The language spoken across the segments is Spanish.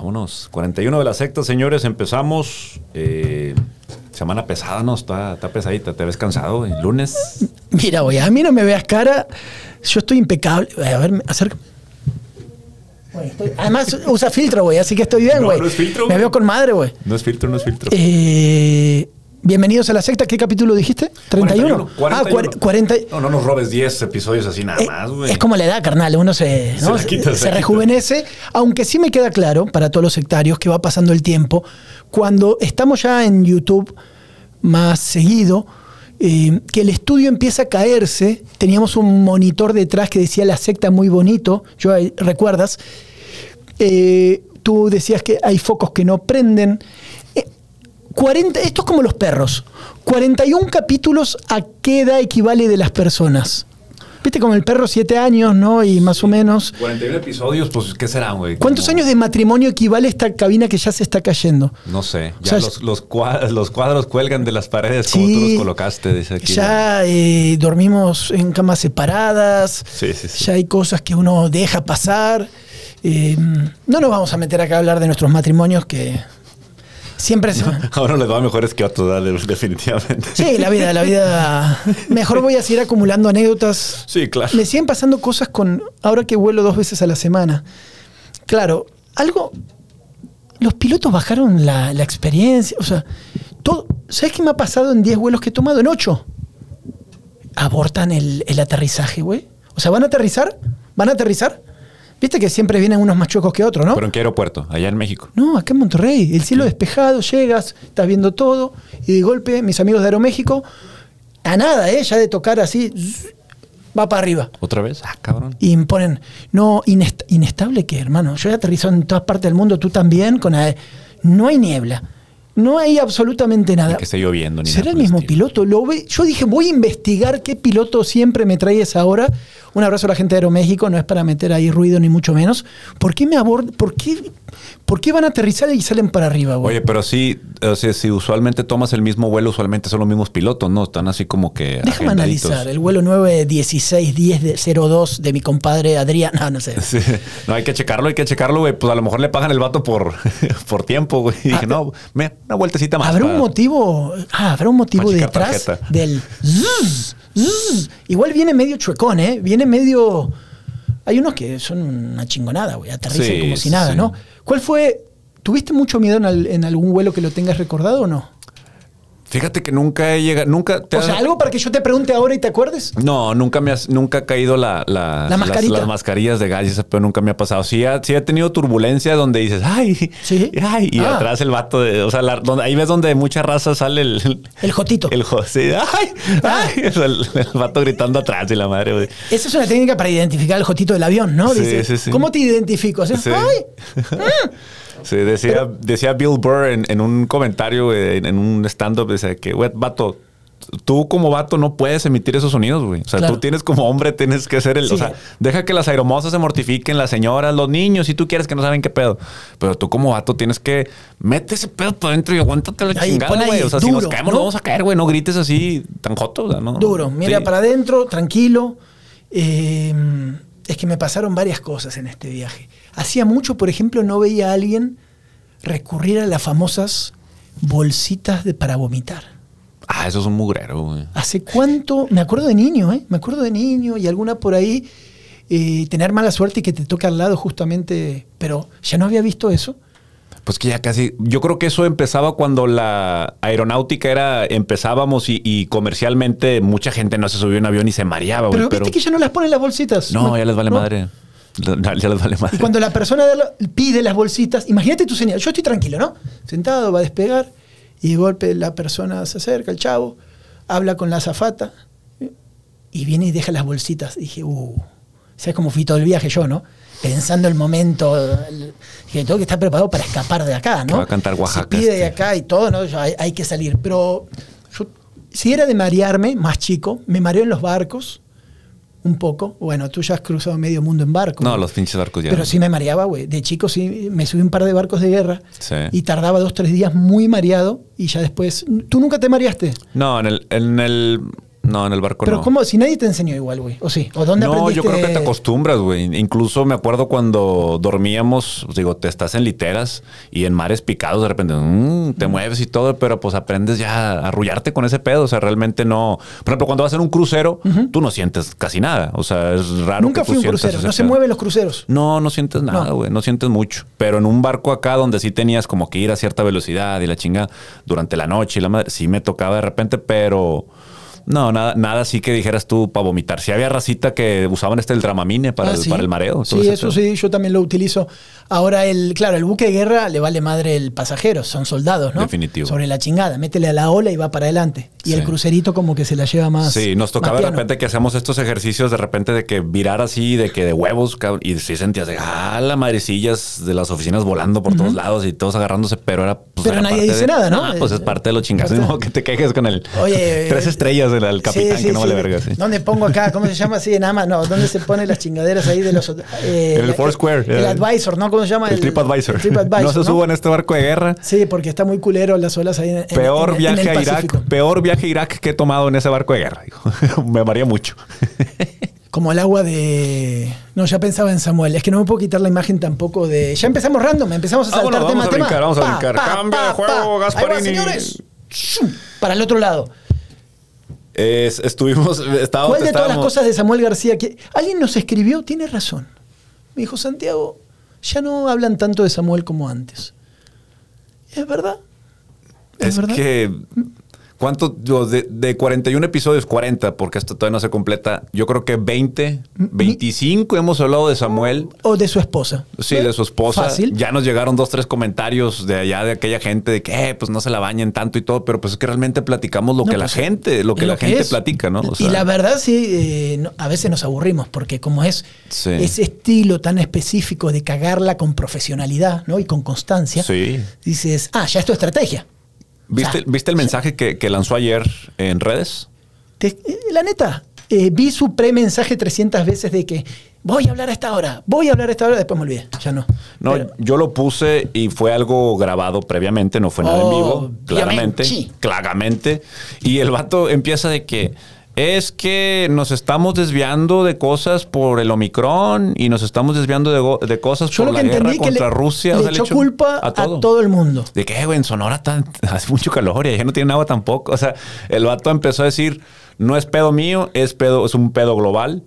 Vámonos. 41 de la secta, señores. Empezamos. eh, semana pesada, ¿no? Está, está pesadita. ¿Te ves cansado? El lunes. Mira, güey, a mí no me veas cara. Yo estoy impecable. A ver, acerca. Estoy- Además, usa filtro, güey, así que estoy bien, No, güey. no es filtro, Me veo con madre, güey. No es filtro, no es filtro. Eh, bienvenidos a la secta. ¿Qué capítulo dijiste? ¿31? 41. Ah, cuar- 40. No, no nos robes 10 episodios así nada Eh, más, güey. es como la edad, carnal. Uno se, Se quita, se se rejuvenece. Aunque sí me queda claro para todos los sectarios que va pasando el tiempo. Cuando estamos ya en YouTube más seguido, eh, que el estudio empieza a caerse. Teníamos un monitor detrás que decía la secta muy bonito. Yo, ¿Recuerdas? Eh, tú decías que hay focos que no prenden. Eh, 40, esto es como los perros. 41 capítulos a qué edad equivale de las personas. Viste como el perro 7 años, ¿no? Y más o menos. 41 episodios, pues, ¿qué serán, güey? ¿Cuántos Como- años de matrimonio equivale esta cabina que ya se está cayendo? No sé. O Ya sea, los, los cuadros, los cuadros cuelgan de las paredes como Sí. tú los colocaste, dice aquí. Ya eh, dormimos en camas separadas. Sí, sí, sí. Ya hay cosas que uno deja pasar. Eh, no nos vamos a meter acá a hablar de nuestros matrimonios que siempre se... Ahora les va mejores que a otros, dale, definitivamente. Sí, la vida, la vida. Mejor voy a seguir acumulando anécdotas. Sí, claro. Me siguen pasando cosas con. Ahora que vuelo dos veces a la semana. Claro, algo. Los pilotos bajaron la, la experiencia. O sea, todo. ¿Sabes qué me ha pasado en 10 vuelos que he tomado? En 8. Abortan el, el aterrizaje, güey. O sea, ¿van a aterrizar? ¿Van a aterrizar? Viste que siempre vienen unos más chuecos que otros, ¿no? ¿Pero en qué aeropuerto? Allá en México. No, acá en Monterrey, el cielo despejado, llegas, estás viendo todo, y de golpe mis amigos de Aeroméxico, a nada, ¿eh? ya de tocar así, va para arriba. ¿Otra vez? Ah, cabrón. Y imponen, no, inest- inestable que, hermano, yo he aterrizado en todas partes del mundo, tú también, con ae- no hay niebla, no hay absolutamente nada. Ni que esté lloviendo. Ni ¿Será nada el mismo estilo. piloto? Lo ve- Yo dije, voy a investigar qué piloto siempre me trae esa hora. Un abrazo a la gente de Aeroméxico, no es para meter ahí ruido ni mucho menos. ¿Por qué me abordan? ¿Por qué, ¿Por qué van a aterrizar y salen para arriba, güey? Oye, pero sí, o sea, si usualmente tomas el mismo vuelo, usualmente son los mismos pilotos, ¿no? Están así como que. Déjame analizar. El vuelo 91610 de 02 de mi compadre Adrián. No, no sé. Sí. No, hay que checarlo, hay que checarlo, güey. Pues a lo mejor le pagan el vato por, por tiempo, güey. Y dije, Ah, no, me, una vueltecita más. ¿Habrá un motivo? Ah, ¿habrá un motivo detrás tarjeta. del zzz, zzz? Igual viene medio chuecón, ¿eh? Viene medio. Hay unos que son una chingonada, güey. Aterrizan Sí, como si nada, sí. ¿no? ¿Cuál fue? ¿Tuviste mucho miedo en, al- en algún vuelo que lo tengas recordado o no? Fíjate que nunca he llegado, nunca. te O has- sea, algo para que yo te pregunte ahora y te acuerdes. No, nunca me has, nunca ha caído la, la-. Las, las mascarillas de gas, pero nunca me ha pasado. Sí, ha- sí he tenido turbulencia donde dices, ay, Sí. ay, y Ah. atrás el vato de, o sea, la- donde, ahí ves donde mucha raza sale el, El jotito. el jo- sí, ay, ay, o sea, el, el vato gritando atrás y la madre, güey. Esa es una técnica para identificar al jotito del avión, ¿no? Sí, Dice, sí, sí. ¿Cómo te identifico? Sí. ¡Ay! Sí, decía, decía Bill Burr en, en un comentario, en, en un stand-up, dice que, güey, vato, tú como vato no puedes emitir esos sonidos, güey. O sea, Claro. tú tienes como hombre, tienes que ser el... Sí. O sea, deja que las aeromosas se mortifiquen, las señoras, los niños, si tú quieres que no saben qué pedo. Pero tú como vato tienes que... Mete ese pedo para adentro y aguántate la Ahí, chingada, güey. O sea, si nos caemos, ¿no? nos vamos a caer, güey. No grites así tan joto. o sea, no. Duro, mira Sí. para adentro, tranquilo. Eh, es que me pasaron varias cosas en este viaje. Hacía mucho, por ejemplo, no veía a alguien recurrir a las famosas bolsitas de, para vomitar. Ah, eso es un mugrero, güey. ¿Hace cuánto? Me acuerdo de niño, ¿eh? Me acuerdo de niño y alguna por ahí. eh, tener mala suerte y que te toque al lado justamente. Pero ya no había visto eso. Pues que ya casi. Yo creo que eso empezaba cuando la aeronáutica era. Empezábamos y, y comercialmente mucha gente no se subió un avión y se mareaba, güey. Pero, viste que ya no las ponen las bolsitas. no, ya les vale ¿No? madre. Y cuando la persona pide las bolsitas, imagínate tu señal. Yo estoy tranquilo, ¿no? Sentado, va a despegar, y de golpe la persona se acerca, el chavo, habla con la azafata, y viene y deja las bolsitas. Y dije, uh, ¿sabes cómo fui todo el viaje yo, no? Pensando el momento, el- dije, tengo que estar preparado para escapar de acá, ¿no? Que va a cantar Oaxaca Se pide de acá y todo, ¿no? Hay, hay que salir. Pero yo, si era de marearme, más chico, me mareo en los barcos, un poco. Bueno, tú ya has cruzado medio mundo en barco. No, los pinches barcos ya. Pero sí me mareaba, güey. De chico sí me subí un par de barcos de guerra Sí. y tardaba dos, tres días muy mareado y ya después... ¿Tú nunca te mareaste? No, en el, en el. No, en el barco Pero no. ¿cómo? Si nadie te enseñó igual, güey. ¿O sí? ¿O dónde No, aprendiste? yo creo que te acostumbras, güey. Incluso me acuerdo cuando dormíamos, pues, digo, te estás en literas y en mares picados, de repente mm, te mueves y todo, pero pues aprendes ya a arrullarte con ese pedo. O sea, realmente no. Por ejemplo, cuando vas en un crucero, tú no sientes casi nada. O sea, es raro. Nunca que fui tú un sientas crucero. No se pedo. mueven los cruceros. No, no sientes nada, No. güey. No. sientes mucho. Pero en un barco acá donde sí tenías como que ir a cierta velocidad y la chinga durante la noche y la madre, sí me tocaba de repente, pero no, nada, nada así que dijeras tú para vomitar. Sí había racita que usaban este el dramamine para, Ah, el, sí. para el mareo. Sí, eso sí, yo también lo utilizo. Ahora, el, claro, el buque de guerra le vale madre el pasajero, son soldados, ¿no? Definitivo. Sobre la chingada, métele a la ola y va para adelante. Y Sí. el crucerito como que se la lleva más. Sí, nos tocaba de repente que hacemos estos ejercicios de repente de que virar así, de que de huevos, y sí sentías de, ah, la madrecillas de las oficinas volando por todos lados y todos agarrándose, pero era... pues, Pero era nadie dice de- nada, ¿no? Ah, pues es parte de los chingazos, parte- ¿no? que te quejes con el... Oye, Tres eh, estrellas del capitán, Sí, que no vale verga. ¿Dónde pongo acá? ¿Cómo se llama así? Nada más, no. ¿Dónde se ponen las chingaderas ahí de los. eh, En el Foursquare, El eh. advisor, ¿no? ¿Cómo se llama? El, TripAdvisor. el TripAdvisor, no se suba en este barco de guerra. Sí, porque está muy culero las olas ahí en, Peor en- en viaje el a Irak, Pacífico. peor viaje a Irak que he tomado en ese barco de guerra. Me maría mucho. Como el agua de. No, ya pensaba en Samuel. Es que no me puedo quitar la imagen tampoco de. Ya empezamos random, empezamos a saltar Vámonos, tema vamos a tema. brincar, vamos a brincar. pa, Cambia pa, de juego, pa. Ahí va, Gasparini. señores. Para el otro lado. Es- estuvimos, estábamos, ¿Cuál de todas las cosas de Samuel García que alguien nos escribió? Tiene razón. Me dijo Santiago, ya no hablan tanto de Samuel como antes. Es verdad. Es verdad. que. ¿Cuánto? De, de 41 episodios, 40, porque esto todavía no se completa. Yo creo que 20, 25 hemos hablado de Samuel. O de su esposa. Sí, de su esposa. Fácil. Ya nos llegaron dos, tres comentarios de allá de aquella gente de que, eh, pues no se la bañen tanto y todo, pero pues es que realmente platicamos lo No, que la pues, gente, lo que la gente es. platica, ¿no? O y sea, la verdad sí, eh, no- a veces nos aburrimos porque como es Sí. ese estilo tan específico de cagarla con profesionalidad ¿no? y con constancia, Sí. dices, ah, ya es tu estrategia. ¿Viste, O sea, ¿Viste el mensaje que, que lanzó ayer en redes? Te- eh, la neta, eh, vi su premensaje 300 veces de que voy a hablar a esta hora, voy a hablar a esta hora, después me olvidé, ya no. No, Pero- yo lo puse y fue algo grabado previamente, no fue nada en vivo, claramente, claramente. Y el vato empieza de que es que nos estamos desviando de cosas por el Omicron y nos estamos desviando de, de cosas yo por la guerra contra le, Rusia. le O sea, echó culpa a todo. el mundo. De que, "Eh, güey, en Sonora tan, hace mucho calor y allá no tienen agua tampoco. O sea, el vato empezó a decir, no es pedo mío, es pedo, es un pedo global.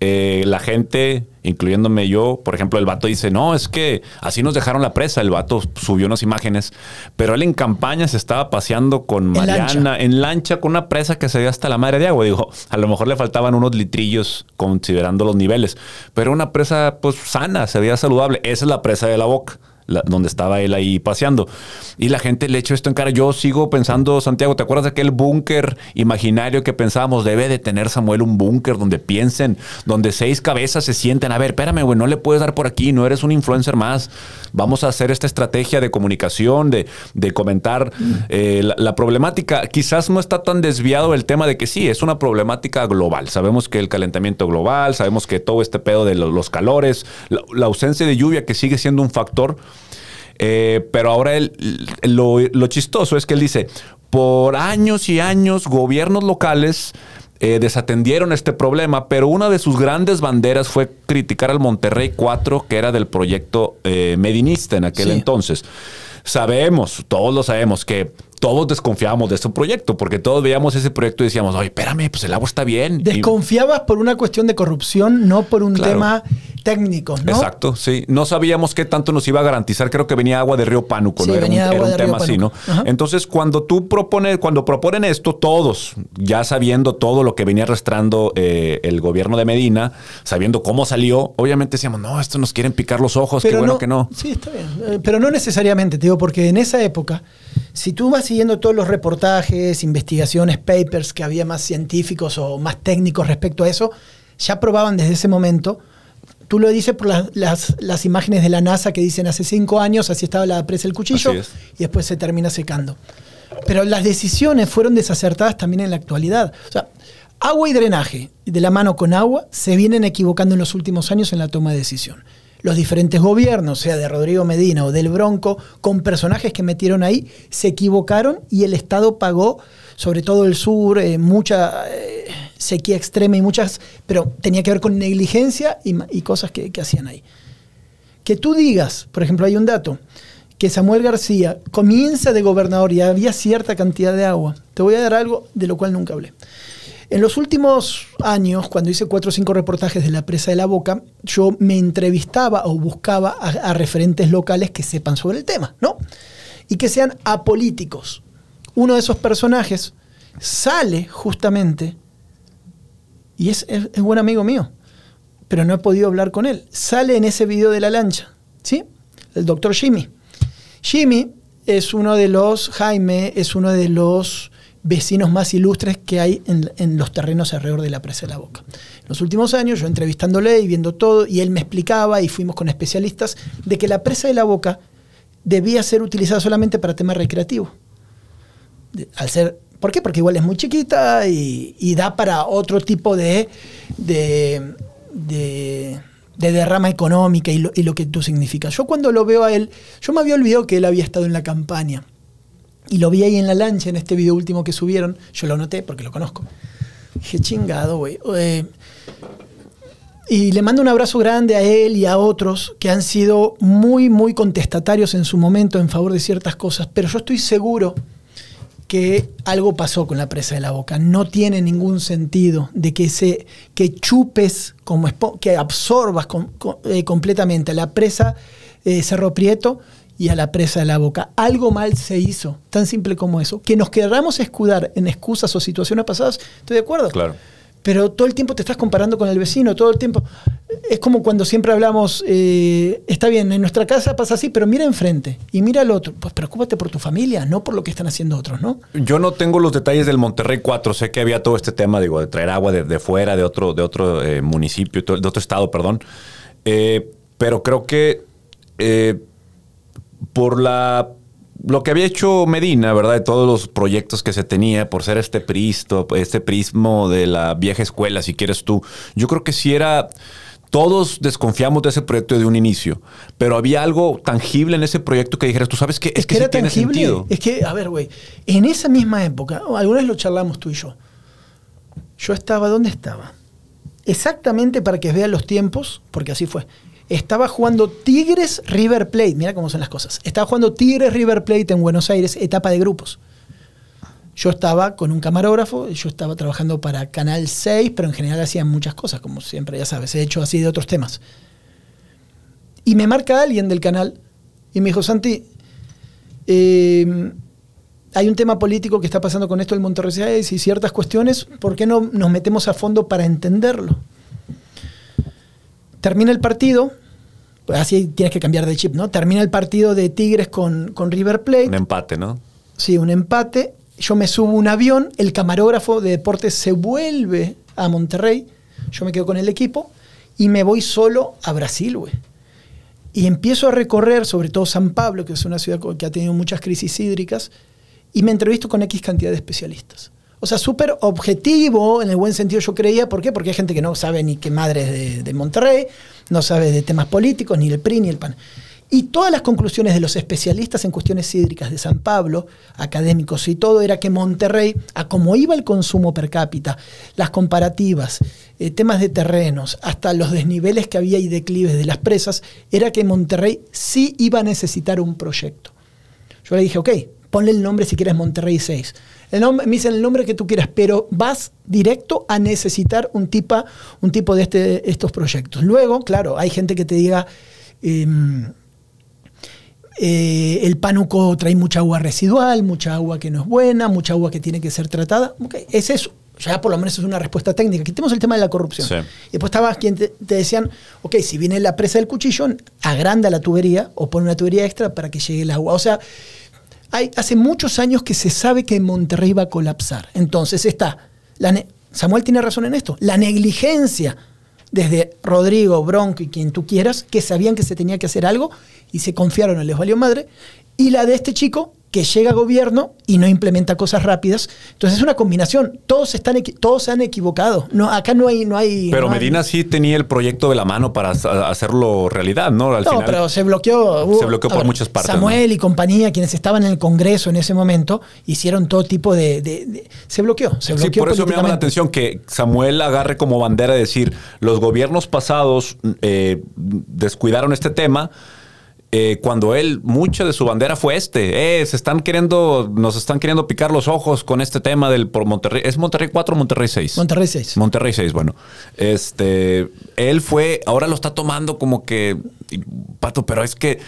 Eh, la gente, incluyéndome yo, por ejemplo, el vato dice, no, es que así nos dejaron la presa. El vato subió unas imágenes, pero él en campaña se estaba paseando con En Mariana lancha. en lancha con una presa que se ve hasta la madre de agua. Dijo, a lo mejor le faltaban unos litrillos considerando los niveles, pero una presa pues sana, se veía saludable. Esa es la presa de la boca. Donde estaba él ahí paseando. Y la gente le echó esto en cara. Yo sigo pensando, Santiago, ¿te acuerdas de aquel búnker imaginario que pensábamos? Debe de tener Samuel un búnker donde piensen, donde seis cabezas se sienten. A ver, espérame, güey, no le puedes dar por aquí, no eres un influencer más. Vamos a hacer esta estrategia de comunicación, de, de comentar eh, la, problemática. Quizás no está tan desviado el tema de que sí, es una problemática global. Sabemos que el calentamiento global, sabemos que todo este pedo de lo- los calores, la ausencia de lluvia que sigue siendo un factor. Eh, pero ahora él- lo, lo chistoso es que él dice, por años y años gobiernos locales eh, desatendieron este problema, pero una de sus grandes banderas fue criticar al Monterrey 4, que era del proyecto eh, medinista en aquel Sí. entonces. Sabemos, todos lo sabemos, que todos desconfiábamos de este proyecto, porque todos veíamos ese proyecto y decíamos, oye, espérame, pues el agua está bien. Y- Desconfiabas por una cuestión de corrupción, no por un Claro. tema técnico, ¿no? Exacto, sí. No sabíamos qué tanto nos iba a garantizar. Creo que venía agua de Río Pánuco, Sí, ¿no? Era un, venía era agua un de Río tema así, ¿no? Ajá. Entonces, cuando tú propones, cuando proponen esto, todos, ya sabiendo todo lo que venía arrastrando eh, el gobierno de Medina, sabiendo cómo salió, obviamente decíamos, no, esto nos quieren picar los ojos, qué bueno que no. Sí, está bien. Eh, Pero no necesariamente, te digo, porque en esa época, si tú vas siguiendo todos los reportajes, investigaciones, papers que había más científicos o más técnicos respecto a eso, ya probaban desde ese momento. Tú lo dices por las, las- las imágenes de la NASA que dicen hace cinco años, así estaba la presa del cuchillo, y después se termina secando. Pero las decisiones fueron desacertadas también en la actualidad. O sea, agua y drenaje, de la mano con agua, se vienen equivocando en los últimos años en la toma de decisión. Los diferentes gobiernos, sea de Rodrigo Medina o del Bronco, con personajes que metieron ahí, se equivocaron y el Estado pagó sobre todo el sur, eh, mucha eh, sequía extrema y muchas, pero tenía que ver con negligencia y, cosas que, que hacían ahí. Que tú digas, por ejemplo, hay un dato, que Samuel García comienza de gobernador y había cierta cantidad de agua. Te voy a dar algo de lo cual nunca hablé. En los últimos años, cuando hice cuatro o cinco reportajes de la presa de la Boca, yo me entrevistaba o buscaba a, referentes locales que sepan sobre el tema, ¿no? Y que sean apolíticos. Uno de esos personajes sale justamente, y es, es, es buen amigo mío, pero no he podido hablar con él. Sale en ese video de la lancha, ¿sí? El doctor Jimmy. Jimmy es uno de los, Jaime es uno de los vecinos más ilustres que hay en, los terrenos alrededor de la presa de la Boca. En los últimos años, yo entrevistándole y viendo todo, y él me explicaba, y fuimos con especialistas, de que la presa de la Boca debía ser utilizada solamente para temas recreativos. Al ser, ¿Por qué? Porque igual es muy chiquita y, da para otro tipo de, de, derrama económica y lo, y lo que tú significas. Yo cuando lo veo a él, yo me había olvidado que él había estado en la campaña y lo vi ahí en la lancha, en este video último que subieron. Yo lo noté porque lo conozco. Dije, chingado, güey. Eh, y le mando un abrazo grande a él y a otros que han sido muy, muy contestatarios en su momento en favor de ciertas cosas. Pero yo estoy seguro que algo pasó con la presa de la boca. No tiene ningún sentido de que, se, que chupes, como que absorbas eh, completamente la presa eh, Cerro Prieto y a la presa de la boca. Algo mal se hizo, tan simple como eso. Que nos queramos escudar en excusas o situaciones pasadas, estoy de acuerdo. Claro. Pero todo el tiempo te estás comparando con el vecino, todo el tiempo. Es como cuando siempre hablamos, eh, está bien, en nuestra casa pasa así, pero mira enfrente y mira al otro. Pues preocúpate por tu familia, no por lo que están haciendo otros, ¿no? Yo no tengo los detalles del Monterrey 4. Sé que había todo este tema, digo, de traer agua de, fuera, de otro, de otro eh, municipio, de otro estado, perdón. Eh, pero creo que por la lo que había hecho Medina, ¿verdad? De todos los proyectos que se tenía, por ser este pristo, este prismo de la vieja escuela, si quieres tú. Yo creo que si era. Todos desconfiamos de ese proyecto de un inicio, pero había algo tangible en ese proyecto que dijeras, tú sabes que es, que, era tiene tangible. sentido. Es que, a ver, güey, en esa misma época, alguna vez lo charlamos tú y yo. Yo estaba, ¿dónde estaba? Exactamente para que vean los tiempos, porque así fue estaba jugando Tigres River Plate. Mira cómo son las cosas. Estaba jugando Tigres River Plate en Buenos Aires, etapa de grupos. Yo estaba con un camarógrafo, yo estaba trabajando para Canal 6, pero en general hacían muchas cosas, como siempre, ya sabes, he hecho así de otros temas. Y me marca alguien del canal y me dijo, Santi, em, hay un tema político que está pasando con esto del Monterrey 6 y ciertas cuestiones, ¿por qué no nos metemos a fondo para entenderlo? Termina el partido, así tienes que cambiar de chip, ¿no? Termina el partido de Tigres con, con River Plate. Un empate, ¿no? Sí, un empate. Yo me subo un avión, el camarógrafo de deportes se vuelve a Monterrey, yo me quedo con el equipo y me voy solo a Brasil, güey. Y empiezo a recorrer, sobre todo San Pablo, que es una ciudad que ha tenido muchas crisis hídricas, y me entrevisto con X cantidad de especialistas. O sea, súper objetivo, en el buen sentido yo creía. ¿Por qué? Porque hay gente que no sabe ni qué madre de, Monterrey, no sabe de temas políticos, ni el PRI, ni el PAN. Y todas las conclusiones de los especialistas en cuestiones hídricas de San Pablo, académicos y todo, era que Monterrey, a cómo iba el consumo per cápita, las comparativas, eh, temas de terrenos, hasta los desniveles que había y declives de las presas, era que Monterrey sí iba a necesitar un proyecto. Yo le dije, ok, ponle el nombre si quieres Monterrey 6 el nombre, me dicen el nombre que tú quieras, pero vas directo a necesitar un, un tipo de este, estos proyectos. Luego, claro, hay gente que te diga, em, eh, el pánuco trae mucha agua residual, mucha agua que no es buena, mucha agua que tiene que ser tratada. Okay, es eso. Ya por lo menos es una respuesta técnica. Quitemos el tema de la corrupción. Y después estaba quien te, te, decían, ok, si viene la presa del cuchillón, agranda la tubería o pone una tubería extra para que llegue el agua. O sea, hace muchos años que se sabe que Monterrey va a colapsar. Entonces está, Samuel tiene razón en esto, la negligencia desde Rodrigo, Bronco y quien tú quieras, que sabían que se tenía que hacer algo y se confiaron, les valió madre, y la de este chico que llega a gobierno y no implementa cosas rápidas. Entonces es una combinación. Todos están todos se han equivocado. No, acá no hay, no hay. Pero no hay- Medina sí tenía el proyecto de la mano para ha- hacerlo realidad, ¿no? Al no, final, pero se bloqueó. Se bloqueó por muchas partes, Samuel y compañía, quienes estaban en el Congreso en ese momento, hicieron todo tipo de. de- de- se bloqueó. Se Sí, bloqueó por eso me llama la atención que Samuel agarre como bandera de decir, los gobiernos pasados eh, descuidaron este tema. Eh, cuando él, mucha de su bandera fue este, eh, se están queriendo, nos están queriendo picar los ojos con este tema del por Monterrey, ¿es Monterrey 4 o Monterrey 6? Monterrey 6. Monterrey 6, bueno. Este, él fue, ahora lo está tomando como que, pato, pero es que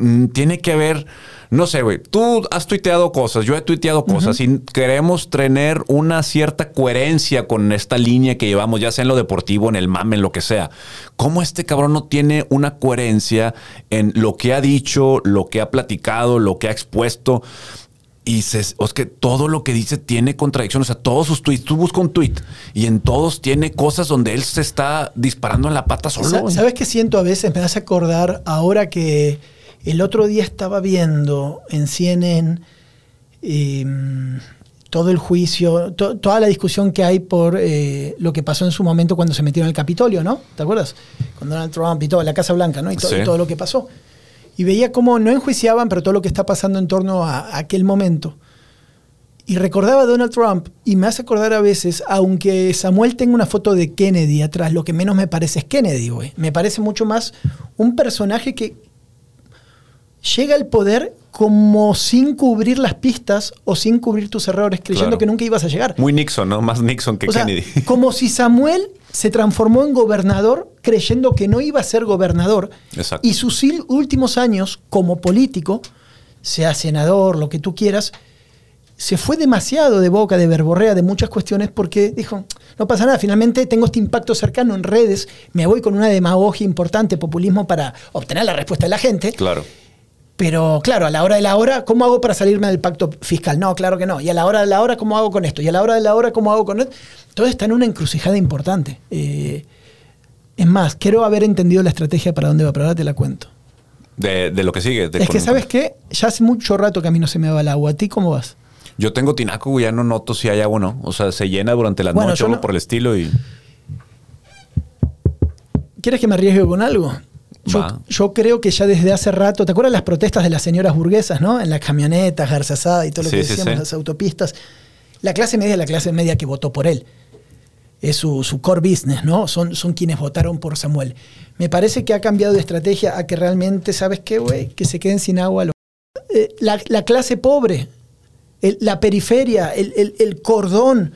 mm, tiene que haber, no sé, güey, tú has tuiteado cosas, yo he tuiteado cosas y queremos tener una cierta coherencia con esta línea que llevamos, ya sea en lo deportivo, en el mame, en lo que sea. ¿Cómo este cabrón no tiene una coherencia en lo que ha dicho, lo que ha platicado, lo que ha expuesto? Y se, o es que todo lo que dice tiene contradicción. O sea, todos sus tweets, tú buscas un tweet y en todos tiene cosas donde él se está disparando en la pata solo. ¿Sabes qué siento a veces? Me hace acordar ahora que el otro día estaba viendo en CNN eh, todo el juicio, to- toda la discusión que hay por eh, lo que pasó en su momento cuando se metieron al Capitolio, ¿no? ¿Te acuerdas? Con Donald Trump y todo, la Casa Blanca, ¿no? Y, to- Sí. y todo lo que pasó. Y veía cómo no enjuiciaban, pero todo lo que está pasando en torno a, a aquel momento. Y recordaba a Donald Trump y me hace acordar a veces, aunque Samuel tenga una foto de Kennedy atrás, lo que menos me parece es Kennedy, güey. Me parece mucho más un personaje que llega al poder como sin cubrir las pistas o sin cubrir tus errores, creyendo Claro. que nunca ibas a llegar. Muy Nixon, ¿no? Más Nixon que O sea, Kennedy. como si Samuel se transformó en gobernador creyendo que no iba a ser gobernador. Exacto. Y sus últimos años como político, sea senador, lo que tú quieras, se fue demasiado de boca, de verborrea, de muchas cuestiones, porque dijo, no pasa nada, finalmente tengo este impacto cercano en redes, me voy con una demagogia importante, populismo para obtener la respuesta de la gente. Claro. Pero claro, a la hora de la hora, ¿cómo hago para salirme del pacto fiscal? No, claro que no. Y a la hora de la hora, ¿cómo hago con esto? Y a la hora de la hora, ¿cómo hago con esto? Todo está en una encrucijada importante. Eh, es más, quiero haber entendido la estrategia para dónde va, pero ahora te la cuento. De, de lo que sigue. de es que, ¿sabes qué? Ya hace mucho rato que a mí no se me va el agua. ¿A ti cómo vas? Yo tengo tinaco, güey, ya no noto si hay agua o no. O sea, se llena durante la Bueno, noche o no- por el estilo y. ¿Quieres que me arriesgue con algo? Yo, creo que ya desde hace rato, ¿te acuerdas las protestas de las señoras burguesas, no? En las camionetas, garzasada y todo lo Sí, que sí, decíamos, sí. las autopistas. La clase media es la clase media que votó por él. Es su, su core business, ¿no? Son, son quienes votaron por Samuel. Me parece que ha cambiado de estrategia a que realmente, ¿sabes qué, güey? Que se queden sin agua. los- Eh, la, la clase pobre, el- la periferia, el, el- el cordón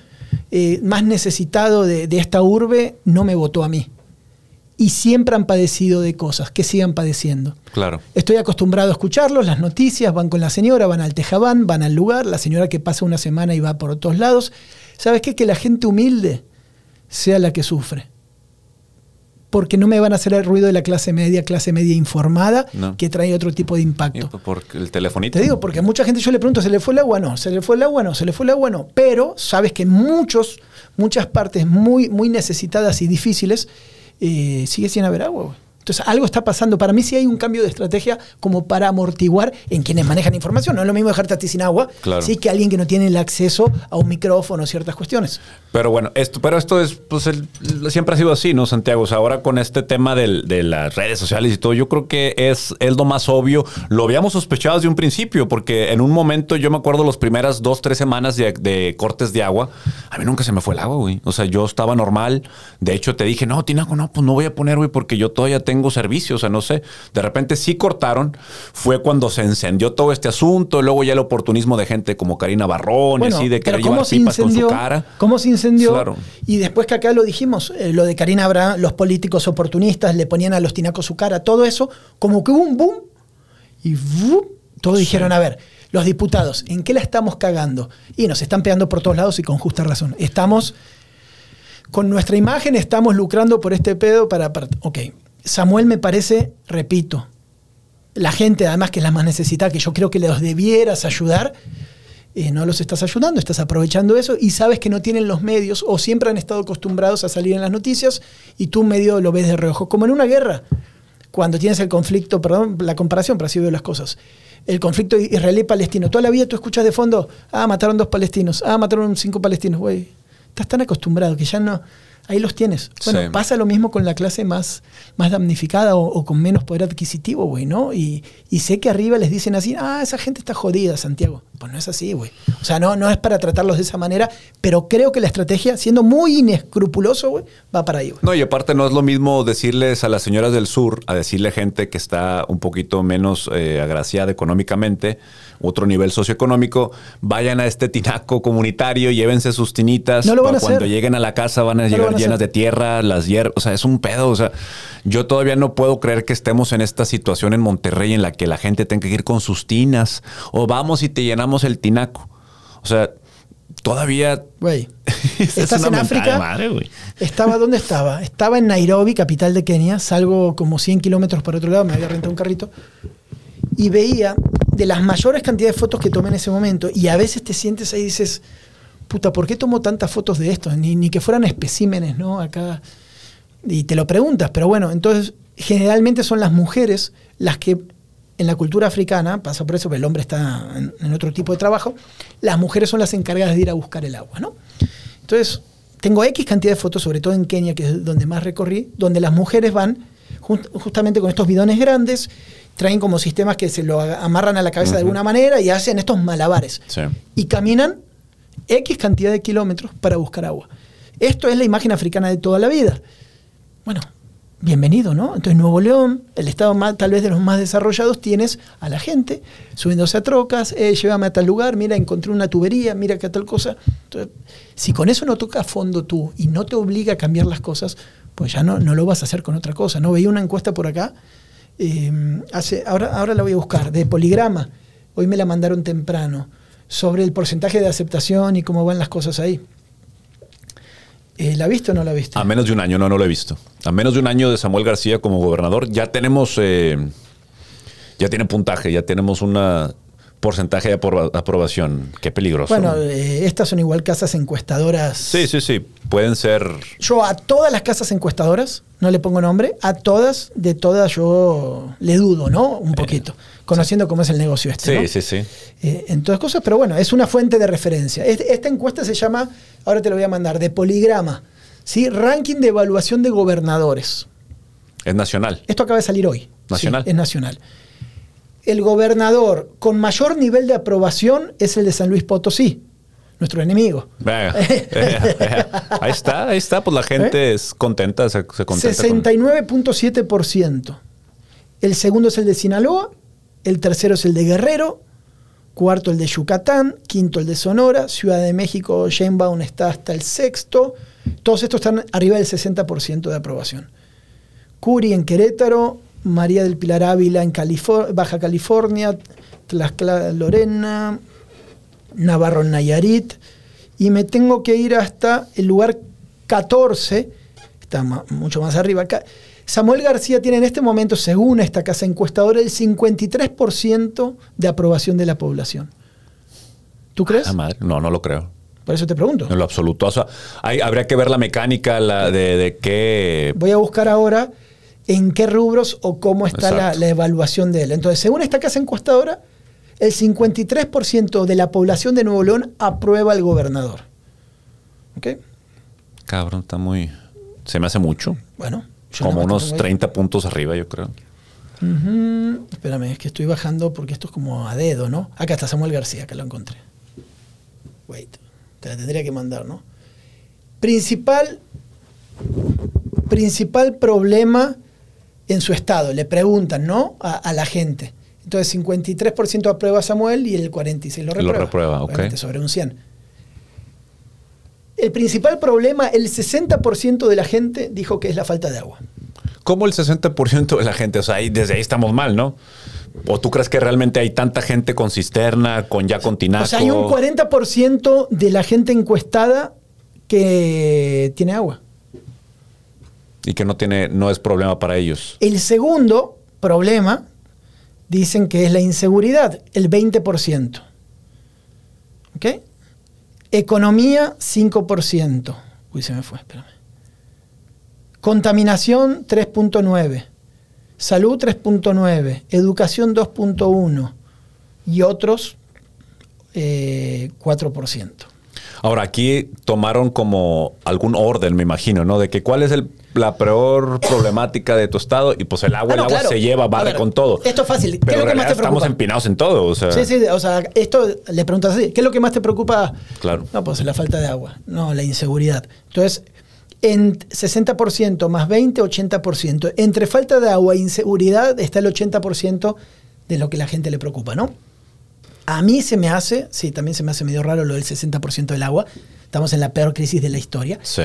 eh, más necesitado de, de esta urbe no me votó a mí. Y siempre han padecido de cosas, que sigan padeciendo. Claro. Estoy acostumbrado a escucharlos, las noticias, van con la señora, van al tejabán, van al lugar, la señora que pasa una semana y va por otros lados. ¿Sabes qué? Que la gente humilde sea la que sufre. Porque no me van a hacer el ruido de la clase media, clase media informada, No. que trae otro tipo de impacto. por el telefonito. Te digo, porque a mucha gente yo le pregunto, ¿se le fue el agua? No, ¿se le fue el agua? No, ¿se le fue el agua? No. Pero sabes que en muchos, muchas partes muy, muy necesitadas y difíciles, eh, sigue sin haber agua. Entonces, algo está pasando. Para mí sí hay un cambio de estrategia como para amortiguar en quienes manejan información. No es lo mismo dejarte a ti sin agua, Claro. sí que alguien que no tiene el acceso a un micrófono o ciertas cuestiones. Pero bueno, esto, pero esto es, pues el- siempre ha sido así, ¿no, Santiago? O sea, ahora con este tema del- de las redes sociales y todo, yo creo que es, es lo más obvio. Lo habíamos sospechado desde un principio, porque en un momento, yo me acuerdo las primeras dos, tres semanas de, de cortes de agua, a mí nunca se me fue el agua, güey. O sea, yo estaba normal. De hecho, te dije, no, Tinaco, no, pues no voy a poner, güey, porque yo todavía tengo servicio. O sea, no sé. De repente sí cortaron. Fue cuando se encendió todo este asunto. Luego ya el oportunismo de gente como Karina Barrón y así, de querer ¿cómo llevar pipas con su cara. ¿Cómo se incendió? Claro. Y después que acá lo dijimos, eh, lo de Karina Abraham, los políticos oportunistas le ponían a los tinacos su cara, todo eso, como que hubo un boom y ¡vup! todos dijeron, a ver, los diputados, ¿en qué la estamos cagando? Y nos están pegando por todos lados y con justa razón. Estamos, con nuestra imagen, estamos lucrando por este pedo para... para ok, Samuel me parece, repito, la gente además que es la más necesitada, que yo creo que los debieras ayudar, eh, no los estás ayudando, estás aprovechando eso y sabes que no tienen los medios o siempre han estado acostumbrados a salir en las noticias y tú medio lo ves de reojo, como en una guerra. cuando tienes el conflicto, perdón, la comparación, pero así veo las cosas. El conflicto israelí-palestino. Toda la vida tú escuchas de fondo, ah, mataron dos palestinos, ah, mataron cinco palestinos, güey. Estás tan acostumbrado que ya no, ahí los tienes. Bueno, pasa lo mismo con la clase más, más damnificada o, con menos poder adquisitivo, güey, ¿no? Y, y, sé que arriba les dicen así, ah, esa gente está jodida, Santiago. Pues no es así, güey. O sea, no, no es para tratarlos de esa manera, pero creo que la estrategia, siendo muy inescrupuloso, güey, va para ahí, güey. No, y aparte no es lo mismo decirles a las señoras del sur, a decirle a gente que está un poquito menos eh, agraciada económicamente, otro nivel socioeconómico, vayan a este tinaco comunitario, llévense sus tinitas. No lo van a cuando lleguen a la casa van a llegar llenas de tierra, las hierbas, o sea, es un pedo. O sea, yo todavía no puedo creer que estemos en esta situación en Monterrey en la que la gente tenga que ir con sus tinas o vamos y te llenamos el tinaco. O sea, todavía. Güey. Estás en África. estaba, ¿dónde estaba? Estaba en Nairobi, capital de Kenia. Salgo como 100 kilómetros por otro lado, me había rentado un carrito. Y veía de las mayores cantidades de fotos que tomé en ese momento. Y a veces te sientes ahí y dices, puta, ¿por qué tomo tantas fotos de esto? Ni, ni que fueran especímenes, ¿no? Acá. Y te lo preguntas, pero bueno, entonces generalmente son las mujeres las que en la cultura africana, pasa por eso, el hombre está en, otro tipo de trabajo, las mujeres son las encargadas de ir a buscar el agua, ¿no? Entonces, tengo X cantidad de fotos, sobre todo en Kenia, que es donde más recorrí, donde las mujeres van justamente con estos bidones grandes, traen como sistemas que se lo amarran a la cabeza de alguna manera y hacen estos malabares. Y caminan X cantidad de kilómetros para buscar agua. Esto es la imagen africana de toda la vida. Bueno, bienvenido, ¿no? Entonces Nuevo León, el estado más, tal vez de los más desarrollados, tienes a la gente subiéndose a trocas, eh, llévame a tal lugar, mira, encontré una tubería, mira que tal cosa. Entonces, si con eso no toca a fondo tú y no te obliga a cambiar las cosas, pues ya no, no lo vas a hacer con otra cosa. No veía una encuesta por acá, eh, hace, ahora, ahora la voy a buscar, de poligrama, hoy me la mandaron temprano, sobre el porcentaje de aceptación y cómo van las cosas ahí. Eh, ¿La visto o no la visto? A menos de un año, no, no lo he visto. A menos de un año de Samuel García como gobernador, ya tenemos, eh, ya tiene puntaje, ya tenemos un porcentaje de aprobación. Qué peligroso. Bueno, eh, estas son igual casas encuestadoras. Sí, sí, sí. Pueden ser. Yo a todas las casas encuestadoras, no le pongo nombre, a todas, de todas yo le dudo, ¿no? Un poquito. Conociendo cómo es el negocio este. Sí, sí, sí. en todas cosas, pero bueno, es una fuente de referencia. esta encuesta se llama ahora te lo voy a mandar, de Poligrama, ¿sí? Ranking de evaluación de gobernadores. Es nacional. Esto acaba de salir hoy. Nacional. es nacional. El gobernador con mayor nivel de aprobación es el de San Luis Potosí, nuestro enemigo. ahí está, ahí está, pues la gente ¿Eh? es contenta, se, se contenta. 69.7%. El segundo es el de Sinaloa, el tercero es el de Guerrero, cuarto el de Yucatán, quinto el de Sonora, Ciudad de México, Sheinbaum está hasta el sexto, todos estos están arriba del 60% de aprobación. Curi en Querétaro, María del Pilar Ávila en Baja California, Tlaxcala Lorena, Navarro en Nayarit, y me tengo que ir hasta el lugar 14, está mucho más arriba acá, Samuel García tiene en este momento, según esta casa encuestadora, el 53% de aprobación de la población. ¿Tú crees? Ah, no, no lo creo. Por eso te pregunto. En lo absoluto. O sea, habría que ver la mecánica la de, qué. Voy a buscar ahora en qué rubros o cómo está la, la, evaluación de él. Entonces, según esta casa encuestadora, el 53% de la población de Nuevo León aprueba al gobernador. ¿Ok? Cabrón, está muy. Se me hace mucho. Bueno, como unos 30 puntos arriba, yo creo. Espérame, es que estoy bajando porque esto es como a dedo, ¿no? Acá está Samuel García, que lo encontré. Wait, te la tendría que mandar, ¿no? Principal, principal problema en su estado, le preguntan, ¿no? A, la gente. Entonces, 53% aprueba a Samuel y el 46% lo reprueba. Lo reprueba, ok. Sobre un 100. El principal problema, el 60% de la gente dijo que es la falta de agua. ¿Cómo el 60% de la gente? O sea, desde ahí estamos mal, ¿no? ¿O tú crees que realmente hay tanta gente con cisterna, con ya con tinaco? O sea, hay un 40% de la gente encuestada que tiene agua. Y que no tiene, no es problema para ellos. El segundo problema dicen que es la inseguridad, el 20%. ¿Ok? Economía, 5%. Uy, se me fue, espérame. Contaminación, 3.9. salud 3.9, educación 2.1 y otros eh, 4%. Ahora, aquí tomaron como algún orden, me imagino, ¿no? De que cuál es el- la peor problemática de tu estado y pues el agua, Ah, no, el agua claro. se lleva, barre ver, con todo. esto es fácil. ¿Qué Pero es lo que más te estamos preocupa? empinados en todo, o sea. Sí, sí, o sea, esto le preguntas así, ¿qué es lo que más te preocupa? Claro. No, pues la falta de agua, no, la inseguridad. Entonces, en 60% más 20, 80%. Entre falta de agua e inseguridad está el 80% de lo que la gente le preocupa, ¿no? A mí se me hace, sí, también se me hace medio raro lo del 60% del agua. Estamos en la peor crisis de la historia. Sí.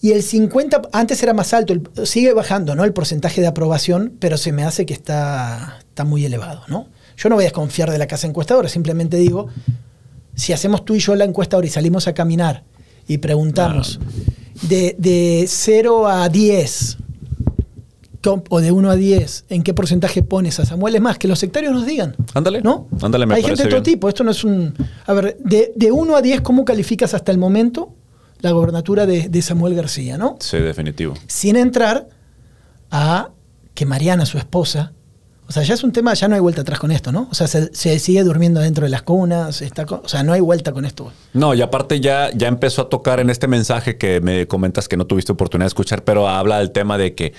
Y el 50, antes era más alto, el- sigue bajando, ¿no? El porcentaje de aprobación, pero se me hace que está, está muy elevado, ¿no? Yo no voy a desconfiar de la casa encuestadora, simplemente digo, si hacemos tú y yo la encuestadora y salimos a caminar y preguntamos de, de 0 a 10, com- o de 1 a 10, ¿en qué porcentaje pones a Samuel? Es más, que los sectarios nos digan. Ándale. ¿No? Ándale, me Hay gente de todo tipo. Esto no es un. A ver, de, de 1 a 10, ¿cómo calificas hasta el momento la gobernatura de, de Samuel García, no? Sí, definitivo. Sin entrar a que Mariana, su esposa. O sea, ya es un tema, ya no hay vuelta atrás con esto, ¿no? O sea, se, se sigue durmiendo dentro de las cunas, está o sea, no hay vuelta con esto. No, y aparte ya, ya empezó a tocar en este mensaje que me comentas que no tuviste oportunidad de escuchar, pero habla del tema de que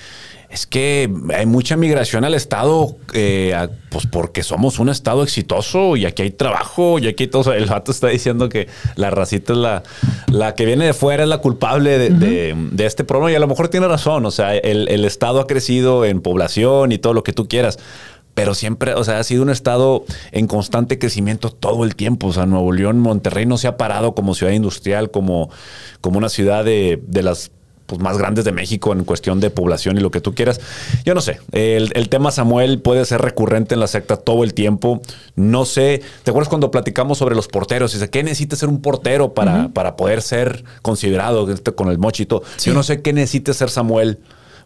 es que hay mucha migración al Estado, eh, a- pues porque somos un Estado exitoso y aquí hay trabajo y aquí hay todo. El vato está diciendo que la racita es la, la que viene de fuera, es la culpable de, de- de este problema y a lo mejor tiene razón. O sea, el, el Estado ha crecido en población y todo lo que tú quieras. Pero siempre, o sea, ha sido un estado en constante crecimiento todo el tiempo. O sea, Nuevo León, Monterrey no se ha parado como ciudad industrial, como, como una ciudad de, de las pues, más grandes de México en cuestión de población y lo que tú quieras. Yo no sé. El, el tema Samuel puede ser recurrente en la secta todo el tiempo. No sé. ¿Te acuerdas cuando platicamos sobre los porteros? Dice, ¿qué necesita ser un portero para, para poder ser considerado este, con el mochito? Sí. Yo no sé qué necesita ser Samuel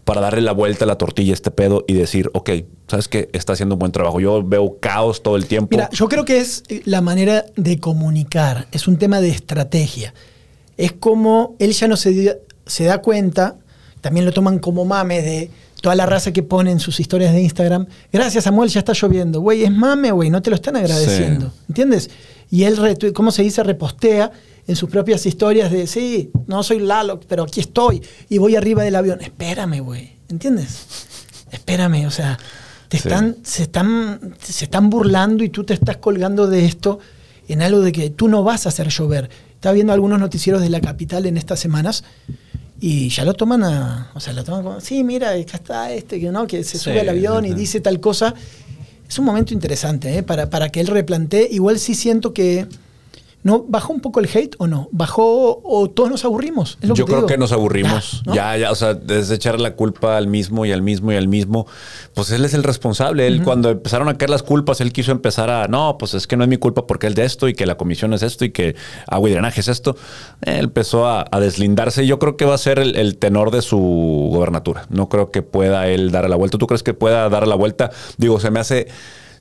para darle la vuelta a la tortilla a este pedo y decir, ok, ¿sabes qué? Está haciendo un buen trabajo. Yo veo caos todo el tiempo. Mira, yo creo que es eh, la manera de comunicar, es un tema de estrategia. Es como él ya no se, dio- se da cuenta, también lo toman como mame de toda la raza que pone en sus historias de Instagram. Gracias, Samuel, ya está lloviendo. Güey, es mame, güey, no te lo están agradeciendo. Sí. ¿Entiendes? Y él, ¿cómo se dice? Repostea en sus propias historias de, sí, no soy Lalo, pero aquí estoy y voy arriba del avión. Espérame, güey. ¿Entiendes? Espérame, o sea, te Sí. están, se, están, se están burlando y tú te estás colgando de esto en algo de que tú no vas a hacer llover. Estaba viendo algunos noticieros de la capital en estas semanas y ya lo toman a. O sea, lo toman como. Sí, mira, acá está este, que no, que se Sí, sube al avión y dice tal cosa. Es un momento interesante ¿eh? para, para que él replantee. Igual sí siento que. ¿No? ¿Bajó un poco el hate o no? ¿Bajó o todos nos aburrimos? Es lo Yo creo digo. que nos aburrimos. Ya, ¿no? Ya, ya, o sea, desde echar la culpa al mismo y al mismo y al mismo, pues él es el responsable. Él, cuando empezaron a caer las culpas, él quiso empezar a, no, pues es que no es mi culpa porque él de esto y que la comisión es esto y que agua y drenaje es esto. Él empezó a, a deslindarse y yo creo que va a ser el, el tenor de su gobernatura. No creo que pueda él dar la vuelta. ¿Tú crees que pueda dar la vuelta? Digo, se me hace.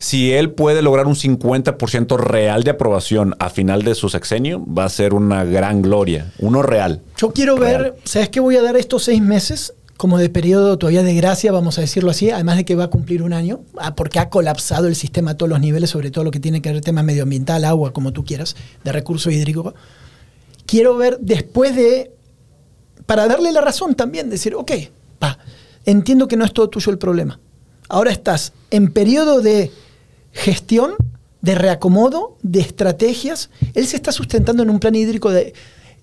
Si él puede lograr un 50% real de aprobación a final de su sexenio, va a ser una gran gloria. Uno real. Yo quiero Real. ver, ¿sabes qué voy a dar estos seis meses? Como de periodo todavía de gracia, vamos a decirlo así, además de que va a cumplir un año, ah, porque ha colapsado el sistema a todos los niveles, sobre todo lo que tiene que ver tema medioambiental, agua, como tú quieras, de recurso hídrico. Quiero ver después de, para darle la razón también, decir, ok, pa, entiendo que no es todo tuyo el problema. Ahora estás en periodo de gestión, de reacomodo, de estrategias. Él se está sustentando en un plan hídrico de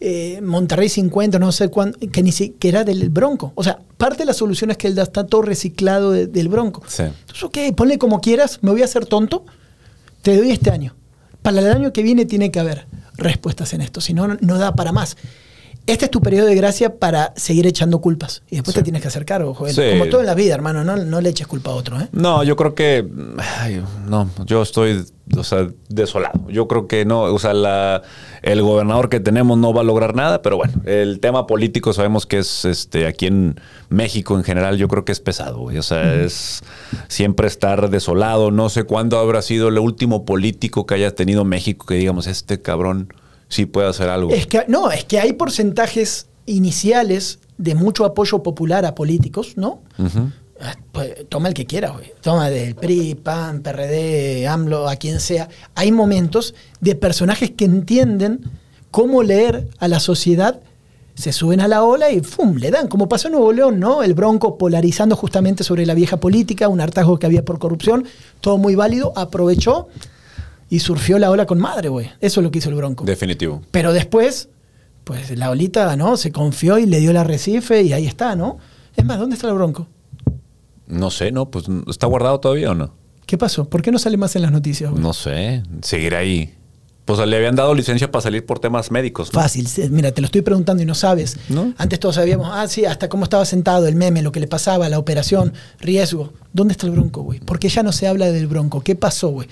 eh, Monterrey 50, no sé cuánto, que ni siquiera del Bronco. O sea, parte de la solución es que él da- está todo reciclado de- del Bronco. Sí. Entonces, ok, ponle como quieras, me voy a hacer tonto, te doy este año. Para el año que viene tiene que haber respuestas en esto, si no, no da para más. Este es tu periodo de gracia para seguir echando culpas. Y después Sí. te tienes que hacer cargo. Sí. Como todo en la vida, hermano, no, no le eches culpa a otro. ¿eh? No, yo creo que. ay, no, yo estoy, o sea, desolado. Yo creo que no, o sea, la, el gobernador que tenemos no va a lograr nada, pero bueno, el tema político sabemos que es este aquí en México en general, yo creo que es pesado, güey. O sea, es siempre estar desolado. No sé cuándo habrá sido el último político que haya tenido México que digamos, este cabrón sí puede hacer algo. Es que, no, es que hay porcentajes iniciales de mucho apoyo popular a políticos, ¿no? Ah, pues, toma el que quiera, güey. Toma del PRI, PAN, PRD, AMLO, a quien sea. Hay momentos de personajes que entienden cómo leer a la sociedad, se suben a la ola y ¡fum! le dan, como pasó en Nuevo León, ¿no? El Bronco polarizando justamente sobre la vieja política, un hartazgo que había por corrupción, todo muy válido, aprovechó y surfió la ola con madre, güey. Eso es lo que hizo el Bronco. Definitivo. Pero después, pues la olita, ¿no? Se confió y le dio el arrecife y ahí está, ¿no? Es más, ¿dónde está el Bronco? No sé, ¿no? Pues está guardado todavía o no. ¿Qué pasó? ¿Por qué no sale más en las noticias? güey? No sé, seguir ahí. Pues le habían dado licencia para salir por temas médicos. ¿no? Fácil, mira, te lo estoy preguntando y no sabes. ¿No? Antes todos sabíamos, ah, sí, hasta cómo estaba sentado, el meme, lo que le pasaba, la operación, riesgo. ¿Dónde está el bronco, güey? ¿Por qué ya no se habla del bronco? ¿Qué pasó, güey?